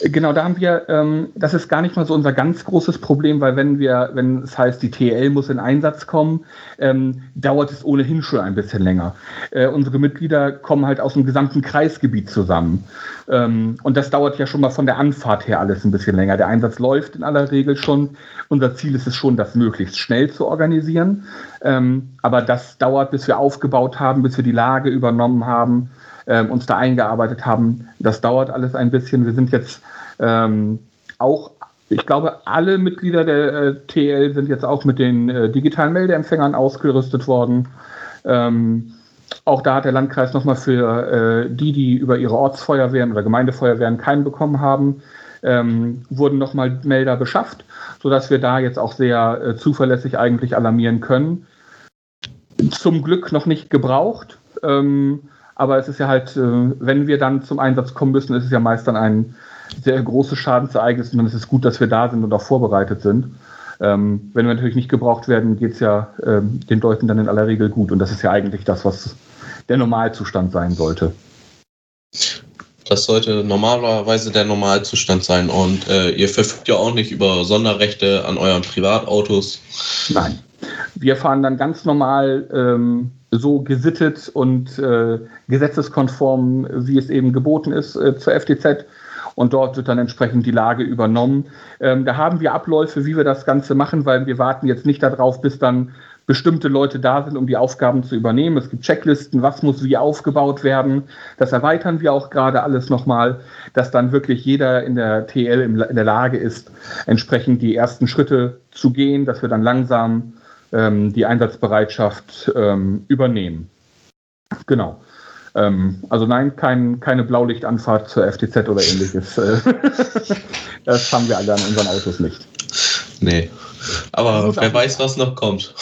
Genau, da haben wir, ähm, das ist gar nicht mal so unser ganz großes Problem, weil wenn wir, wenn es heißt, die TL muss in Einsatz kommen, ähm, dauert es ohnehin schon ein bisschen länger. Äh, unsere Mitglieder kommen halt aus dem gesamten Kreisgebiet zusammen. Ähm, und das dauert ja schon mal von der Anfahrt her alles ein bisschen länger. Der Einsatz läuft in aller Regel schon. Unser Ziel ist es schon, das möglichst schnell zu organisieren. Ähm, aber das dauert, bis wir aufgebaut haben, bis wir die Lage übernommen haben äh, uns da eingearbeitet haben. Das dauert alles ein bisschen. Wir sind jetzt ähm, auch, ich glaube, alle Mitglieder der äh, TL sind jetzt auch mit den äh, digitalen Meldeempfängern ausgerüstet worden. Ähm, auch da hat der Landkreis nochmal für äh, die, die über ihre Ortsfeuerwehren oder Gemeindefeuerwehren keinen bekommen haben, ähm, wurden nochmal Melder beschafft, sodass wir da jetzt auch sehr äh, zuverlässig eigentlich alarmieren können. Zum Glück noch nicht gebraucht. Ähm, aber es ist ja halt, äh, wenn wir dann zum Einsatz kommen müssen, ist es ja meist dann ein sehr großes Schadensereignis und dann ist es gut, dass wir da sind und auch vorbereitet sind. Ähm, wenn wir natürlich nicht gebraucht werden, geht es ja ähm, den Leuten dann in aller Regel gut. Und das ist ja eigentlich das, was der Normalzustand sein sollte. Das sollte normalerweise der Normalzustand sein. Und äh, ihr verfügt ja auch nicht über Sonderrechte an euren Privatautos. Nein. Wir fahren dann ganz normal ähm, so gesittet und äh, gesetzeskonform, wie es eben geboten ist, äh, zur FDZ. Und dort wird dann entsprechend die Lage übernommen. Ähm, da haben wir Abläufe, wie wir das Ganze machen, weil wir warten jetzt nicht darauf, bis dann bestimmte Leute da sind, um die Aufgaben zu übernehmen. Es gibt Checklisten, was muss wie aufgebaut werden. Das erweitern wir auch gerade alles nochmal, dass dann wirklich jeder in der TL in der Lage ist, entsprechend die ersten Schritte zu gehen, dass wir dann langsam ähm, die Einsatzbereitschaft ähm, übernehmen. Genau. Ähm, also nein, kein, keine Blaulichtanfahrt zur FTZ oder ähnliches. <laughs> das haben wir alle an unseren Autos nicht. Nee. Aber wer weiß, was noch kommt.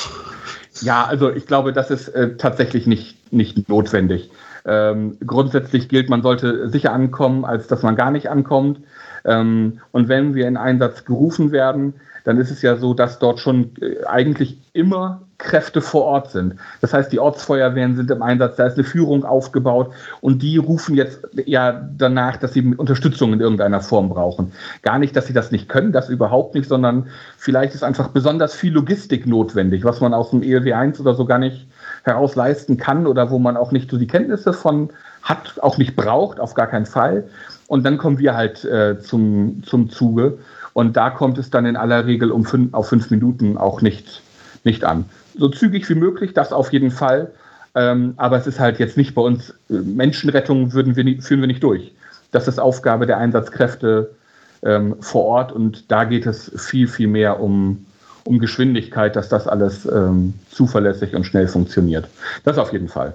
Ja, also ich glaube, das ist äh, tatsächlich nicht, nicht notwendig. Ähm, grundsätzlich gilt, man sollte sicher ankommen, als dass man gar nicht ankommt. Ähm, und wenn wir in Einsatz gerufen werden, dann ist es ja so, dass dort schon äh, eigentlich immer Kräfte vor Ort sind. Das heißt, die Ortsfeuerwehren sind im Einsatz, da ist eine Führung aufgebaut und die rufen jetzt ja danach, dass sie Unterstützung in irgendeiner Form brauchen. Gar nicht, dass sie das nicht können, das überhaupt nicht, sondern vielleicht ist einfach besonders viel Logistik notwendig, was man aus dem ELW 1 oder so gar nicht heraus leisten kann oder wo man auch nicht so die Kenntnisse von hat, auch nicht braucht, auf gar keinen Fall. Und dann kommen wir halt äh, zum, zum Zuge. Und da kommt es dann in aller Regel um fünf, auf fünf Minuten auch nicht, nicht an. So zügig wie möglich, das auf jeden Fall. Ähm, aber es ist halt jetzt nicht bei uns, äh, Menschenrettung würden wir nie, führen wir nicht durch. Das ist Aufgabe der Einsatzkräfte ähm, vor Ort und da geht es viel, viel mehr um, um Geschwindigkeit, dass das alles ähm, zuverlässig und schnell funktioniert. Das auf jeden Fall.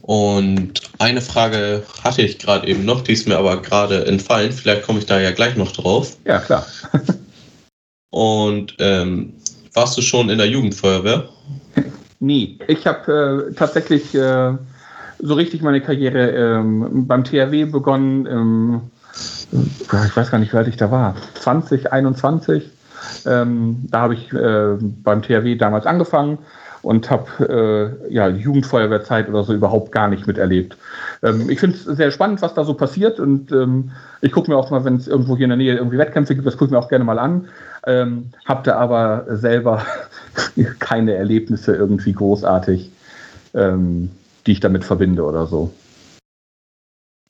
Und eine Frage hatte ich gerade eben noch, die ist mir aber gerade entfallen. Vielleicht komme ich da ja gleich noch drauf. Ja, klar. <laughs> Und ähm, warst du schon in der Jugendfeuerwehr? Nie. Ich habe äh, tatsächlich äh, so richtig meine Karriere ähm, beim THW begonnen. Ähm, ich weiß gar nicht, wie alt ich da war. 20, 21. Ähm, da habe ich äh, beim THW damals angefangen und habe äh, ja, Jugendfeuerwehrzeit oder so überhaupt gar nicht miterlebt. Ähm, ich finde es sehr spannend, was da so passiert und ähm, ich gucke mir auch mal, wenn es irgendwo hier in der Nähe irgendwie Wettkämpfe gibt, das gucke ich mir auch gerne mal an. Ähm, habe da aber selber <laughs> keine Erlebnisse irgendwie großartig, ähm, die ich damit verbinde oder so.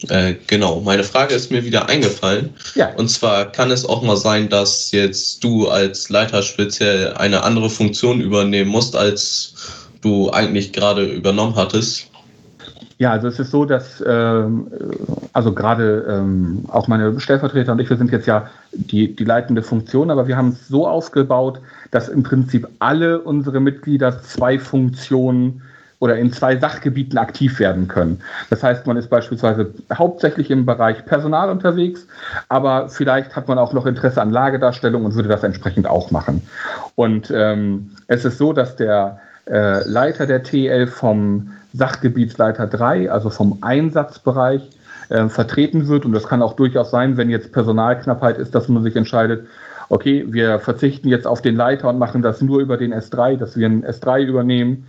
Äh, genau, meine Frage ist mir wieder eingefallen. Ja. Und zwar kann es auch mal sein, dass jetzt du als Leiter speziell eine andere Funktion übernehmen musst, als du eigentlich gerade übernommen hattest. Ja, also es ist so, dass ähm, also gerade ähm, auch meine Stellvertreter und ich, wir sind jetzt ja die, die leitende Funktion, aber wir haben es so aufgebaut, dass im Prinzip alle unsere Mitglieder zwei Funktionen oder in zwei Sachgebieten aktiv werden können. Das heißt, man ist beispielsweise hauptsächlich im Bereich Personal unterwegs, aber vielleicht hat man auch noch Interesse an Lagedarstellung und würde das entsprechend auch machen. Und ähm, es ist so, dass der äh, Leiter der TL vom Sachgebietsleiter 3, also vom Einsatzbereich, äh, vertreten wird. Und das kann auch durchaus sein, wenn jetzt Personalknappheit ist, dass man sich entscheidet, okay, wir verzichten jetzt auf den Leiter und machen das nur über den S3, dass wir einen S3 übernehmen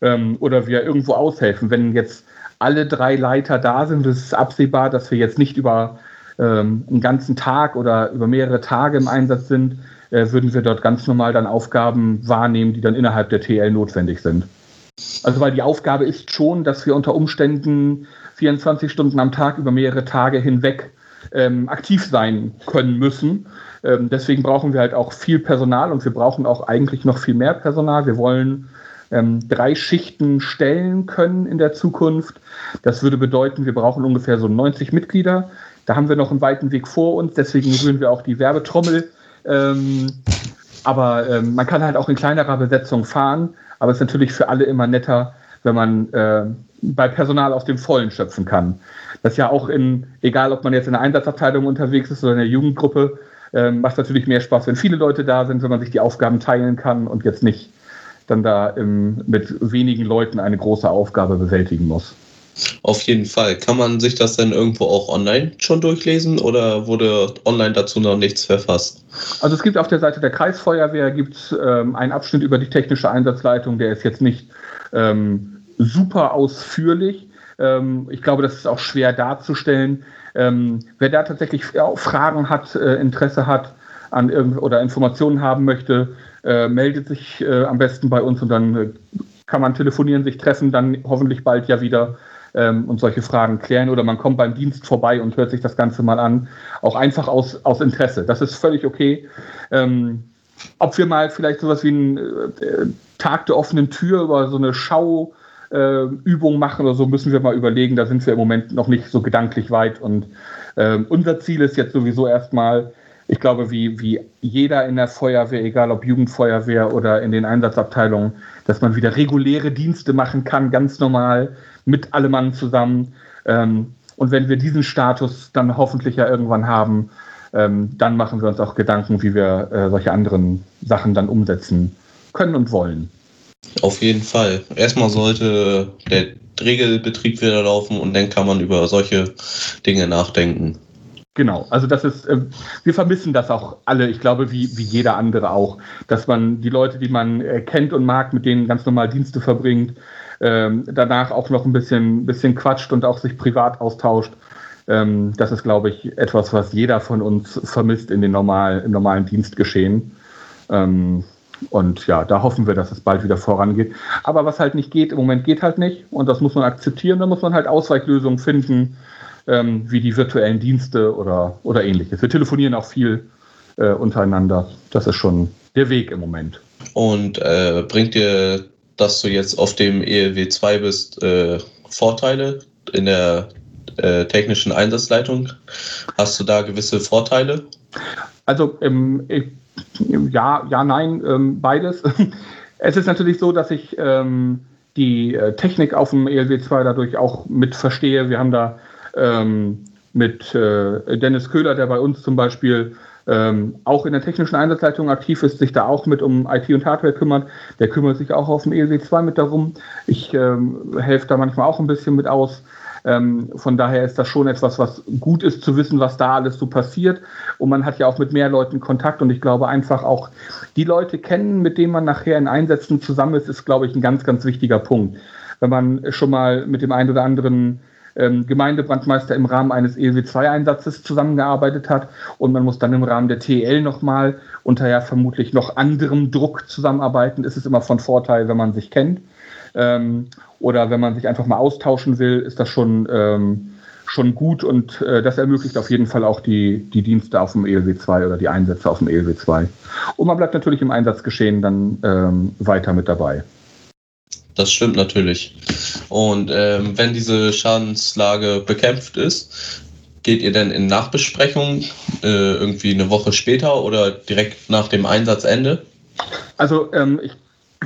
ähm, oder wir irgendwo aushelfen. Wenn jetzt alle drei Leiter da sind, ist es absehbar, dass wir jetzt nicht über ähm, einen ganzen Tag oder über mehrere Tage im Einsatz sind, äh, würden wir dort ganz normal dann Aufgaben wahrnehmen, die dann innerhalb der TL notwendig sind. Also weil die Aufgabe ist schon, dass wir unter Umständen 24 Stunden am Tag über mehrere Tage hinweg ähm, aktiv sein können müssen. Ähm, deswegen brauchen wir halt auch viel Personal und wir brauchen auch eigentlich noch viel mehr Personal. Wir wollen ähm, drei Schichten stellen können in der Zukunft. Das würde bedeuten, wir brauchen ungefähr so 90 Mitglieder. Da haben wir noch einen weiten Weg vor uns, deswegen rühren wir auch die Werbetrommel. Ähm, aber ähm, man kann halt auch in kleinerer Besetzung fahren, aber es ist natürlich für alle immer netter, wenn man äh, bei Personal aus dem Vollen schöpfen kann. Das ist ja auch in, egal ob man jetzt in der Einsatzabteilung unterwegs ist oder in der Jugendgruppe, äh, macht natürlich mehr Spaß, wenn viele Leute da sind, wenn man sich die Aufgaben teilen kann und jetzt nicht dann da im, mit wenigen Leuten eine große Aufgabe bewältigen muss. Auf jeden Fall. Kann man sich das denn irgendwo auch online schon durchlesen oder wurde online dazu noch nichts verfasst? Also es gibt auf der Seite der Kreisfeuerwehr gibt's, ähm, einen Abschnitt über die technische Einsatzleitung, der ist jetzt nicht ähm, super ausführlich. Ähm, ich glaube, das ist auch schwer darzustellen. Ähm, wer da tatsächlich Fragen hat, äh, Interesse hat an oder Informationen haben möchte, äh, meldet sich äh, am besten bei uns und dann äh, kann man telefonieren, sich treffen, dann hoffentlich bald ja wieder ähm, und solche Fragen klären oder man kommt beim Dienst vorbei und hört sich das Ganze mal an. Auch einfach aus, aus Interesse. Das ist völlig okay. Ähm, ob wir mal vielleicht sowas wie einen äh, Tag der offenen Tür über so eine Schauübung äh, machen oder so, müssen wir mal überlegen. Da sind wir im Moment noch nicht so gedanklich weit. Und äh, unser Ziel ist jetzt sowieso erstmal, ich glaube, wie, wie jeder in der Feuerwehr, egal ob Jugendfeuerwehr oder in den Einsatzabteilungen, dass man wieder reguläre Dienste machen kann, ganz normal, mit allem Mann zusammen. Ähm, und wenn wir diesen Status dann hoffentlich ja irgendwann haben, ähm, dann machen wir uns auch Gedanken, wie wir äh, solche anderen Sachen dann umsetzen können und wollen. Auf jeden Fall. Erstmal sollte der Regelbetrieb wieder laufen und dann kann man über solche Dinge nachdenken. Genau, also das ist, äh, wir vermissen das auch alle, ich glaube, wie, wie jeder andere auch, dass man die Leute, die man äh, kennt und mag, mit denen ganz normal Dienste verbringt, ähm, danach auch noch ein bisschen, bisschen quatscht und auch sich privat austauscht. Ähm, das ist, glaube ich, etwas, was jeder von uns vermisst in den normal, im normalen Dienstgeschehen. Ähm, und ja, da hoffen wir, dass es bald wieder vorangeht. Aber was halt nicht geht, im Moment geht halt nicht. Und das muss man akzeptieren. Da muss man halt Ausweichlösungen finden, ähm, wie die virtuellen Dienste oder, oder ähnliches. Wir telefonieren auch viel äh, untereinander. Das ist schon der Weg im Moment. Und äh, bringt dir, dass du jetzt auf dem ELW 2 bist, äh, Vorteile in der äh, technischen Einsatzleitung? Hast du da gewisse Vorteile? Also ähm, ich, ja, ja, nein, ähm, beides. <laughs> es ist natürlich so, dass ich ähm, die äh, Technik auf dem ELW 2 dadurch auch mit verstehe. Wir haben da ähm, mit äh, Dennis Köhler, der bei uns zum Beispiel ähm, auch in der technischen Einsatzleitung aktiv ist, sich da auch mit um IT und Hardware kümmert. Der kümmert sich auch auf dem ELW 2 mit darum. Ich ähm, helfe da manchmal auch ein bisschen mit aus. Ähm, von daher ist das schon etwas, was gut ist zu wissen, was da alles so passiert. Und man hat ja auch mit mehr Leuten Kontakt und ich glaube einfach auch die Leute kennen, mit denen man nachher in Einsätzen zusammen ist, ist, glaube ich, ein ganz, ganz wichtiger Punkt. Wenn man schon mal mit dem einen oder anderen ähm, Gemeindebrandmeister im Rahmen eines ELW-2-Einsatzes zusammengearbeitet hat und man muss dann im Rahmen der TL nochmal unter ja vermutlich noch anderem Druck zusammenarbeiten, ist es immer von Vorteil, wenn man sich kennt. Ähm, oder wenn man sich einfach mal austauschen will, ist das schon, ähm, schon gut und äh, das ermöglicht auf jeden Fall auch die, die Dienste auf dem ELW 2 oder die Einsätze auf dem ELW 2. Und man bleibt natürlich im Einsatzgeschehen dann ähm, weiter mit dabei. Das stimmt natürlich. Und ähm, wenn diese Schadenslage bekämpft ist, geht ihr denn in Nachbesprechung äh, irgendwie eine Woche später oder direkt nach dem Einsatzende? Also ähm, ich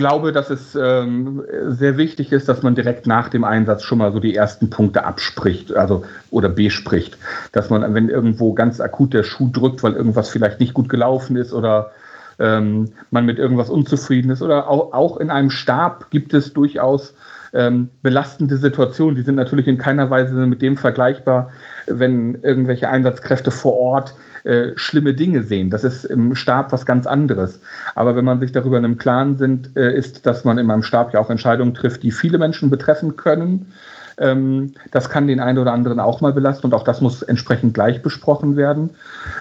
glaube, dass es ähm, sehr wichtig ist, dass man direkt nach dem Einsatz schon mal so die ersten Punkte abspricht, also oder bespricht. Dass man, wenn irgendwo ganz akut der Schuh drückt, weil irgendwas vielleicht nicht gut gelaufen ist oder ähm, man mit irgendwas unzufrieden ist oder auch, auch in einem Stab gibt es durchaus ähm, belastende Situationen. Die sind natürlich in keiner Weise mit dem vergleichbar, wenn irgendwelche Einsatzkräfte vor Ort äh, schlimme Dinge sehen. Das ist im Stab was ganz anderes. Aber wenn man sich darüber einem Klaren sind, äh, ist, dass man in einem Stab ja auch Entscheidungen trifft, die viele Menschen betreffen können ähm, das kann den einen oder anderen auch mal belasten und auch das muss entsprechend gleich besprochen werden.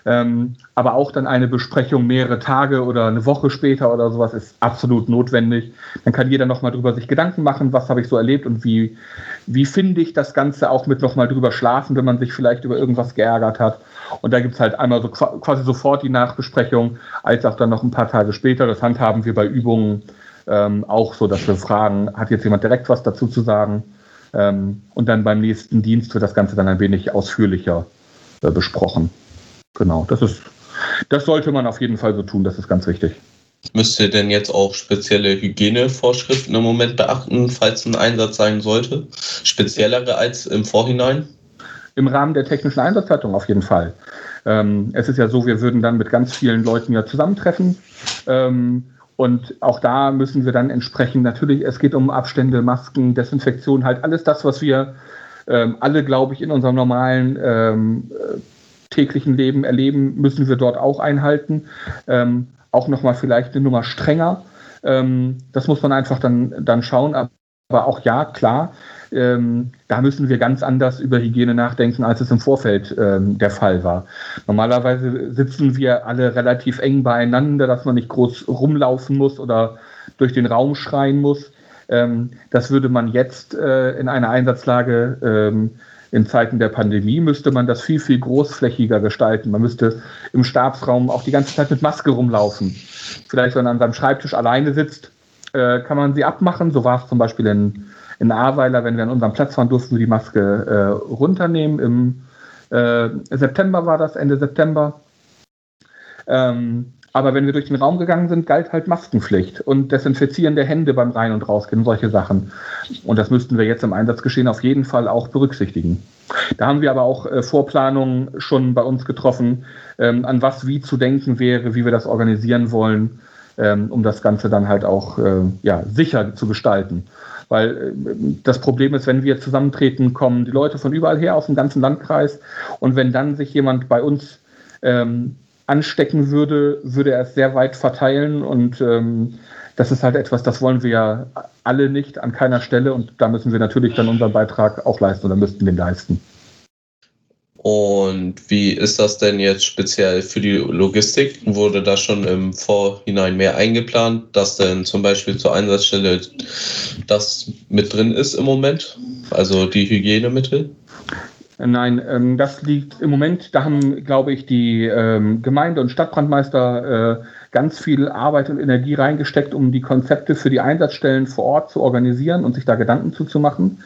Ähm, aber auch dann eine Besprechung mehrere Tage oder eine Woche später oder sowas ist absolut notwendig. Dann kann jeder nochmal drüber sich Gedanken machen, was habe ich so erlebt und wie, wie finde ich das Ganze auch mit nochmal drüber schlafen, wenn man sich vielleicht über irgendwas geärgert hat. Und da gibt es halt einmal so quasi sofort die Nachbesprechung, als auch dann noch ein paar Tage später. Das handhaben wir bei Übungen ähm, auch so, dass wir fragen, hat jetzt jemand direkt was dazu zu sagen? Ähm, und dann beim nächsten Dienst wird das Ganze dann ein wenig ausführlicher äh, besprochen. Genau, das ist, das sollte man auf jeden Fall so tun, das ist ganz wichtig. Müsst ihr denn jetzt auch spezielle Hygienevorschriften im Moment beachten, falls ein Einsatz sein sollte? Speziellere als im Vorhinein? Im Rahmen der technischen Einsatzleitung auf jeden Fall. Ähm, es ist ja so, wir würden dann mit ganz vielen Leuten ja zusammentreffen. Ähm, und auch da müssen wir dann entsprechend, natürlich, es geht um Abstände, Masken, Desinfektion, halt alles das, was wir ähm, alle, glaube ich, in unserem normalen ähm, äh, täglichen Leben erleben, müssen wir dort auch einhalten. Ähm, auch nochmal vielleicht eine Nummer strenger. Ähm, das muss man einfach dann, dann schauen. Aber auch ja, klar, ähm, da müssen wir ganz anders über Hygiene nachdenken, als es im Vorfeld ähm, der Fall war. Normalerweise sitzen wir alle relativ eng beieinander, dass man nicht groß rumlaufen muss oder durch den Raum schreien muss. Ähm, das würde man jetzt äh, in einer Einsatzlage ähm, in Zeiten der Pandemie müsste man das viel, viel großflächiger gestalten. Man müsste im Stabsraum auch die ganze Zeit mit Maske rumlaufen. Vielleicht, wenn man an seinem Schreibtisch alleine sitzt, äh, kann man sie abmachen. So war es zum Beispiel in, in Ahrweiler, wenn wir an unserem Platz waren, durften wir die Maske äh, runternehmen. Im äh, September war das, Ende September. Ähm, aber wenn wir durch den Raum gegangen sind, galt halt Maskenpflicht und Desinfizieren der Hände beim Rein- und Rausgehen, solche Sachen. Und das müssten wir jetzt im Einsatzgeschehen auf jeden Fall auch berücksichtigen. Da haben wir aber auch äh, Vorplanungen schon bei uns getroffen, ähm, an was wie zu denken wäre, wie wir das organisieren wollen, ähm, um das Ganze dann halt auch äh, ja, sicher zu gestalten. Weil äh, das Problem ist, wenn wir zusammentreten, kommen die Leute von überall her aus dem ganzen Landkreis. Und wenn dann sich jemand bei uns ähm, anstecken würde, würde er es sehr weit verteilen und ähm, das ist halt etwas, das wollen wir ja alle nicht an keiner Stelle und da müssen wir natürlich dann unseren Beitrag auch leisten oder müssten den leisten. Und wie ist das denn jetzt speziell für die Logistik? Wurde da schon im Vorhinein mehr eingeplant, dass denn zum Beispiel zur Einsatzstelle das mit drin ist im Moment? Also die Hygienemittel? Nein, ähm, das liegt im Moment, da haben, glaube ich, die ähm, Gemeinde- und Stadtbrandmeister äh, ganz viel Arbeit und Energie reingesteckt, um die Konzepte für die Einsatzstellen vor Ort zu organisieren und sich da Gedanken zuzumachen.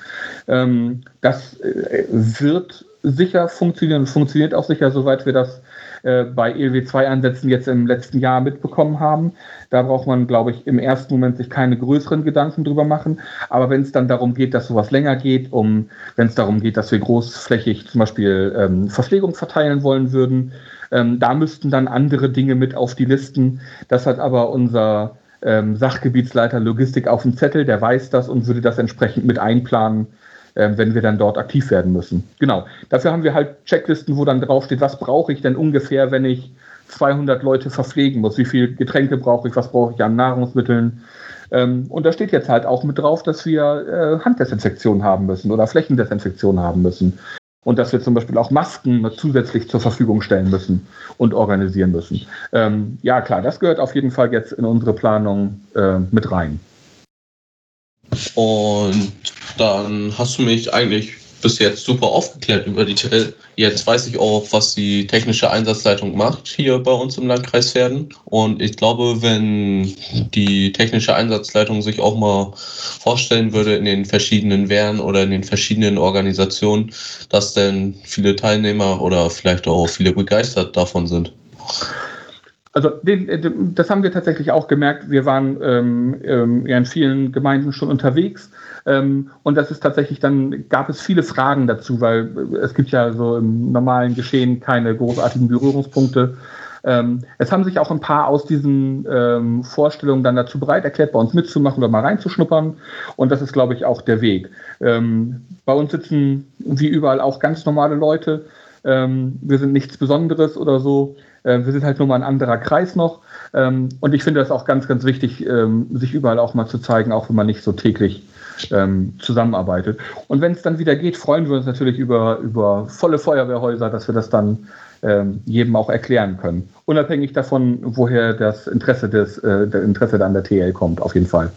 Ähm, das äh, wird sicher funktionieren und funktioniert auch sicher, soweit wir das äh, bei ELW2-Einsätzen jetzt im letzten Jahr mitbekommen haben. Da braucht man, glaube ich, im ersten Moment sich keine größeren Gedanken drüber machen. Aber wenn es dann darum geht, dass sowas länger geht, um, wenn es darum geht, dass wir großflächig zum Beispiel ähm, Verpflegung verteilen wollen würden, ähm, da müssten dann andere Dinge mit auf die Listen. Das hat aber unser ähm, Sachgebietsleiter Logistik auf dem Zettel, der weiß das und würde das entsprechend mit einplanen äh, wenn wir dann dort aktiv werden müssen. Genau. Dafür haben wir halt Checklisten, wo dann draufsteht, was brauche ich denn ungefähr, wenn ich 200 Leute verpflegen muss? Wie viel Getränke brauche ich? Was brauche ich an Nahrungsmitteln? Ähm, und da steht jetzt halt auch mit drauf, dass wir äh, Handdesinfektion haben müssen oder Flächendesinfektion haben müssen. Und dass wir zum Beispiel auch Masken zusätzlich zur Verfügung stellen müssen und organisieren müssen. Ähm, ja, klar, das gehört auf jeden Fall jetzt in unsere Planung äh, mit rein. Und dann hast du mich eigentlich bis jetzt super aufgeklärt über die TL. Jetzt weiß ich auch, was die technische Einsatzleitung macht hier bei uns im Landkreis Pferden. Und ich glaube, wenn die technische Einsatzleitung sich auch mal vorstellen würde in den verschiedenen Wehren oder in den verschiedenen Organisationen, dass denn viele Teilnehmer oder vielleicht auch viele begeistert davon sind. Also den, äh, das haben wir tatsächlich auch gemerkt. Wir waren ähm, ähm, ja in vielen Gemeinden schon unterwegs ähm, und das ist tatsächlich dann gab es viele Fragen dazu, weil äh, es gibt ja so im normalen Geschehen keine großartigen Berührungspunkte. Ähm, es haben sich auch ein paar aus diesen ähm, Vorstellungen dann dazu bereit erklärt, bei uns mitzumachen oder mal reinzuschnuppern. Und das ist, glaube ich, auch der Weg. Ähm, bei uns sitzen wie überall auch ganz normale Leute. Ähm, wir sind nichts Besonderes oder so. Äh, wir sind halt nur mal ein anderer Kreis noch. Ähm, und ich finde das auch ganz, ganz wichtig, ähm, sich überall auch mal zu zeigen, auch wenn man nicht so täglich ähm, zusammenarbeitet. Und wenn es dann wieder geht, freuen wir uns natürlich über, über volle Feuerwehrhäuser, dass wir das dann ähm, jedem auch erklären können. Unabhängig davon, woher das Interesse, des, äh, der Interesse an der TL kommt, auf jeden Fall.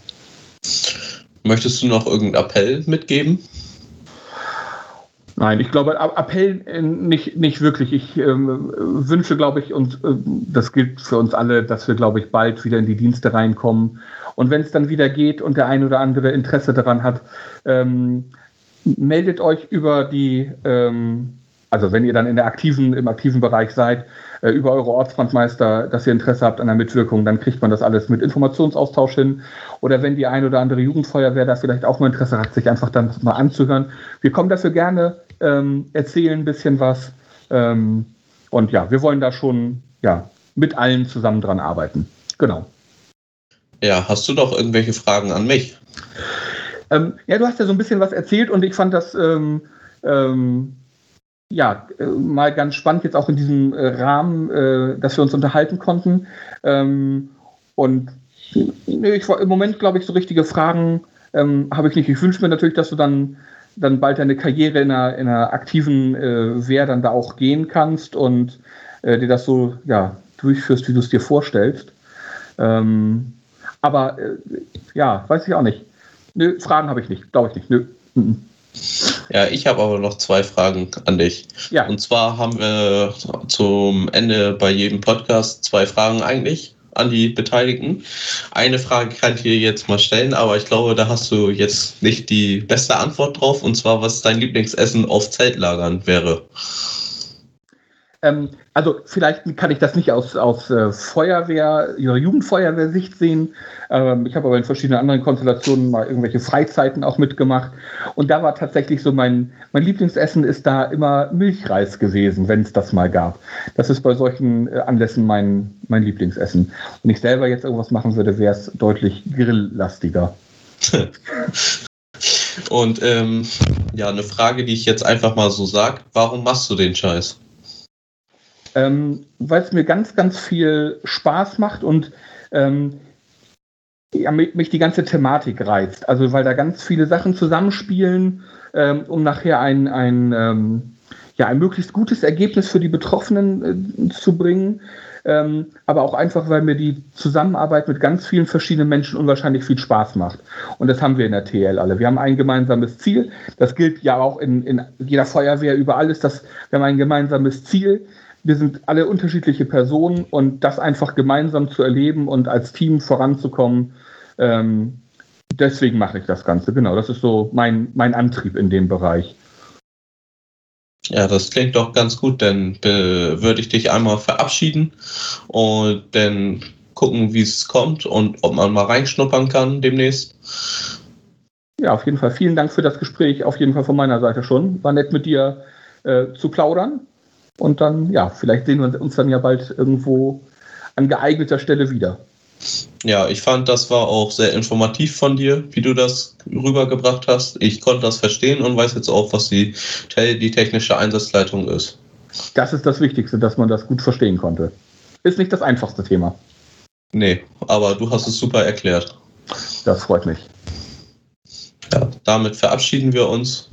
Möchtest du noch irgendeinen Appell mitgeben? Nein, ich glaube, Appell äh, nicht, nicht wirklich. Ich ähm, wünsche, glaube ich, und äh, das gilt für uns alle, dass wir, glaube ich, bald wieder in die Dienste reinkommen. Und wenn es dann wieder geht und der ein oder andere Interesse daran hat, ähm, meldet euch über die, ähm, also wenn ihr dann in der aktiven, im aktiven Bereich seid, äh, über eure Ortsbrandmeister, dass ihr Interesse habt an der Mitwirkung, dann kriegt man das alles mit Informationsaustausch hin. Oder wenn die ein oder andere Jugendfeuerwehr da vielleicht auch mal Interesse hat, sich einfach dann mal anzuhören. Wir kommen dafür gerne ähm, erzählen ein bisschen was. Ähm, und ja, wir wollen da schon ja, mit allen zusammen dran arbeiten. Genau. Ja, hast du doch irgendwelche Fragen an mich? Ähm, ja, du hast ja so ein bisschen was erzählt und ich fand das ähm, ähm, ja äh, mal ganz spannend jetzt auch in diesem äh, Rahmen, äh, dass wir uns unterhalten konnten. Ähm, und ich war im Moment, glaube ich, so richtige Fragen ähm, habe ich nicht. Ich wünsche mir natürlich, dass du dann dann bald deine Karriere in einer, in einer aktiven äh, Wehr dann da auch gehen kannst und äh, dir das so ja, durchführst, wie du es dir vorstellst. Ähm, aber äh, ja, weiß ich auch nicht. Nö, Fragen habe ich nicht, glaube ich nicht. Nö. Mhm. Ja, ich habe aber noch zwei Fragen an dich. Ja. Und zwar haben wir zum Ende bei jedem Podcast zwei Fragen eigentlich an die Beteiligten. Eine Frage kann ich dir jetzt mal stellen, aber ich glaube, da hast du jetzt nicht die beste Antwort drauf. Und zwar, was dein Lieblingsessen auf Zeltlagern wäre. Ähm, also vielleicht kann ich das nicht aus, aus äh, Feuerwehr, ihrer Jugendfeuerwehr-Sicht sehen. Ähm, ich habe aber in verschiedenen anderen Konstellationen mal irgendwelche Freizeiten auch mitgemacht. Und da war tatsächlich so mein, mein Lieblingsessen ist da immer Milchreis gewesen, wenn es das mal gab. Das ist bei solchen äh, Anlässen mein, mein Lieblingsessen. Wenn ich selber jetzt irgendwas machen würde, wäre es deutlich grilllastiger. <laughs> Und ähm, ja, eine Frage, die ich jetzt einfach mal so sage: Warum machst du den Scheiß? Ähm, weil es mir ganz, ganz viel Spaß macht und ähm, ja, mich die ganze Thematik reizt. Also weil da ganz viele Sachen zusammenspielen, ähm, um nachher ein, ein, ähm, ja, ein möglichst gutes Ergebnis für die Betroffenen äh, zu bringen. Ähm, aber auch einfach, weil mir die Zusammenarbeit mit ganz vielen verschiedenen Menschen unwahrscheinlich viel Spaß macht. Und das haben wir in der TL alle. Wir haben ein gemeinsames Ziel. Das gilt ja auch in, in jeder Feuerwehr überall ist das, wir haben ein gemeinsames Ziel wir sind alle unterschiedliche Personen und das einfach gemeinsam zu erleben und als Team voranzukommen, ähm, deswegen mache ich das Ganze. Genau, das ist so mein, mein Antrieb in dem Bereich. Ja, das klingt doch ganz gut, dann äh, würde ich dich einmal verabschieden und dann gucken, wie es kommt und ob man mal reinschnuppern kann demnächst. Ja, auf jeden Fall. Vielen Dank für das Gespräch. Auf jeden Fall von meiner Seite schon. War nett mit dir äh, zu plaudern. Und dann, ja, vielleicht sehen wir uns dann ja bald irgendwo an geeigneter Stelle wieder. Ja, ich fand, das war auch sehr informativ von dir, wie du das rübergebracht hast. Ich konnte das verstehen und weiß jetzt auch, was die, die technische Einsatzleitung ist. Das ist das Wichtigste, dass man das gut verstehen konnte. Ist nicht das einfachste Thema. Nee, aber du hast es super erklärt. Das freut mich. Ja, damit verabschieden wir uns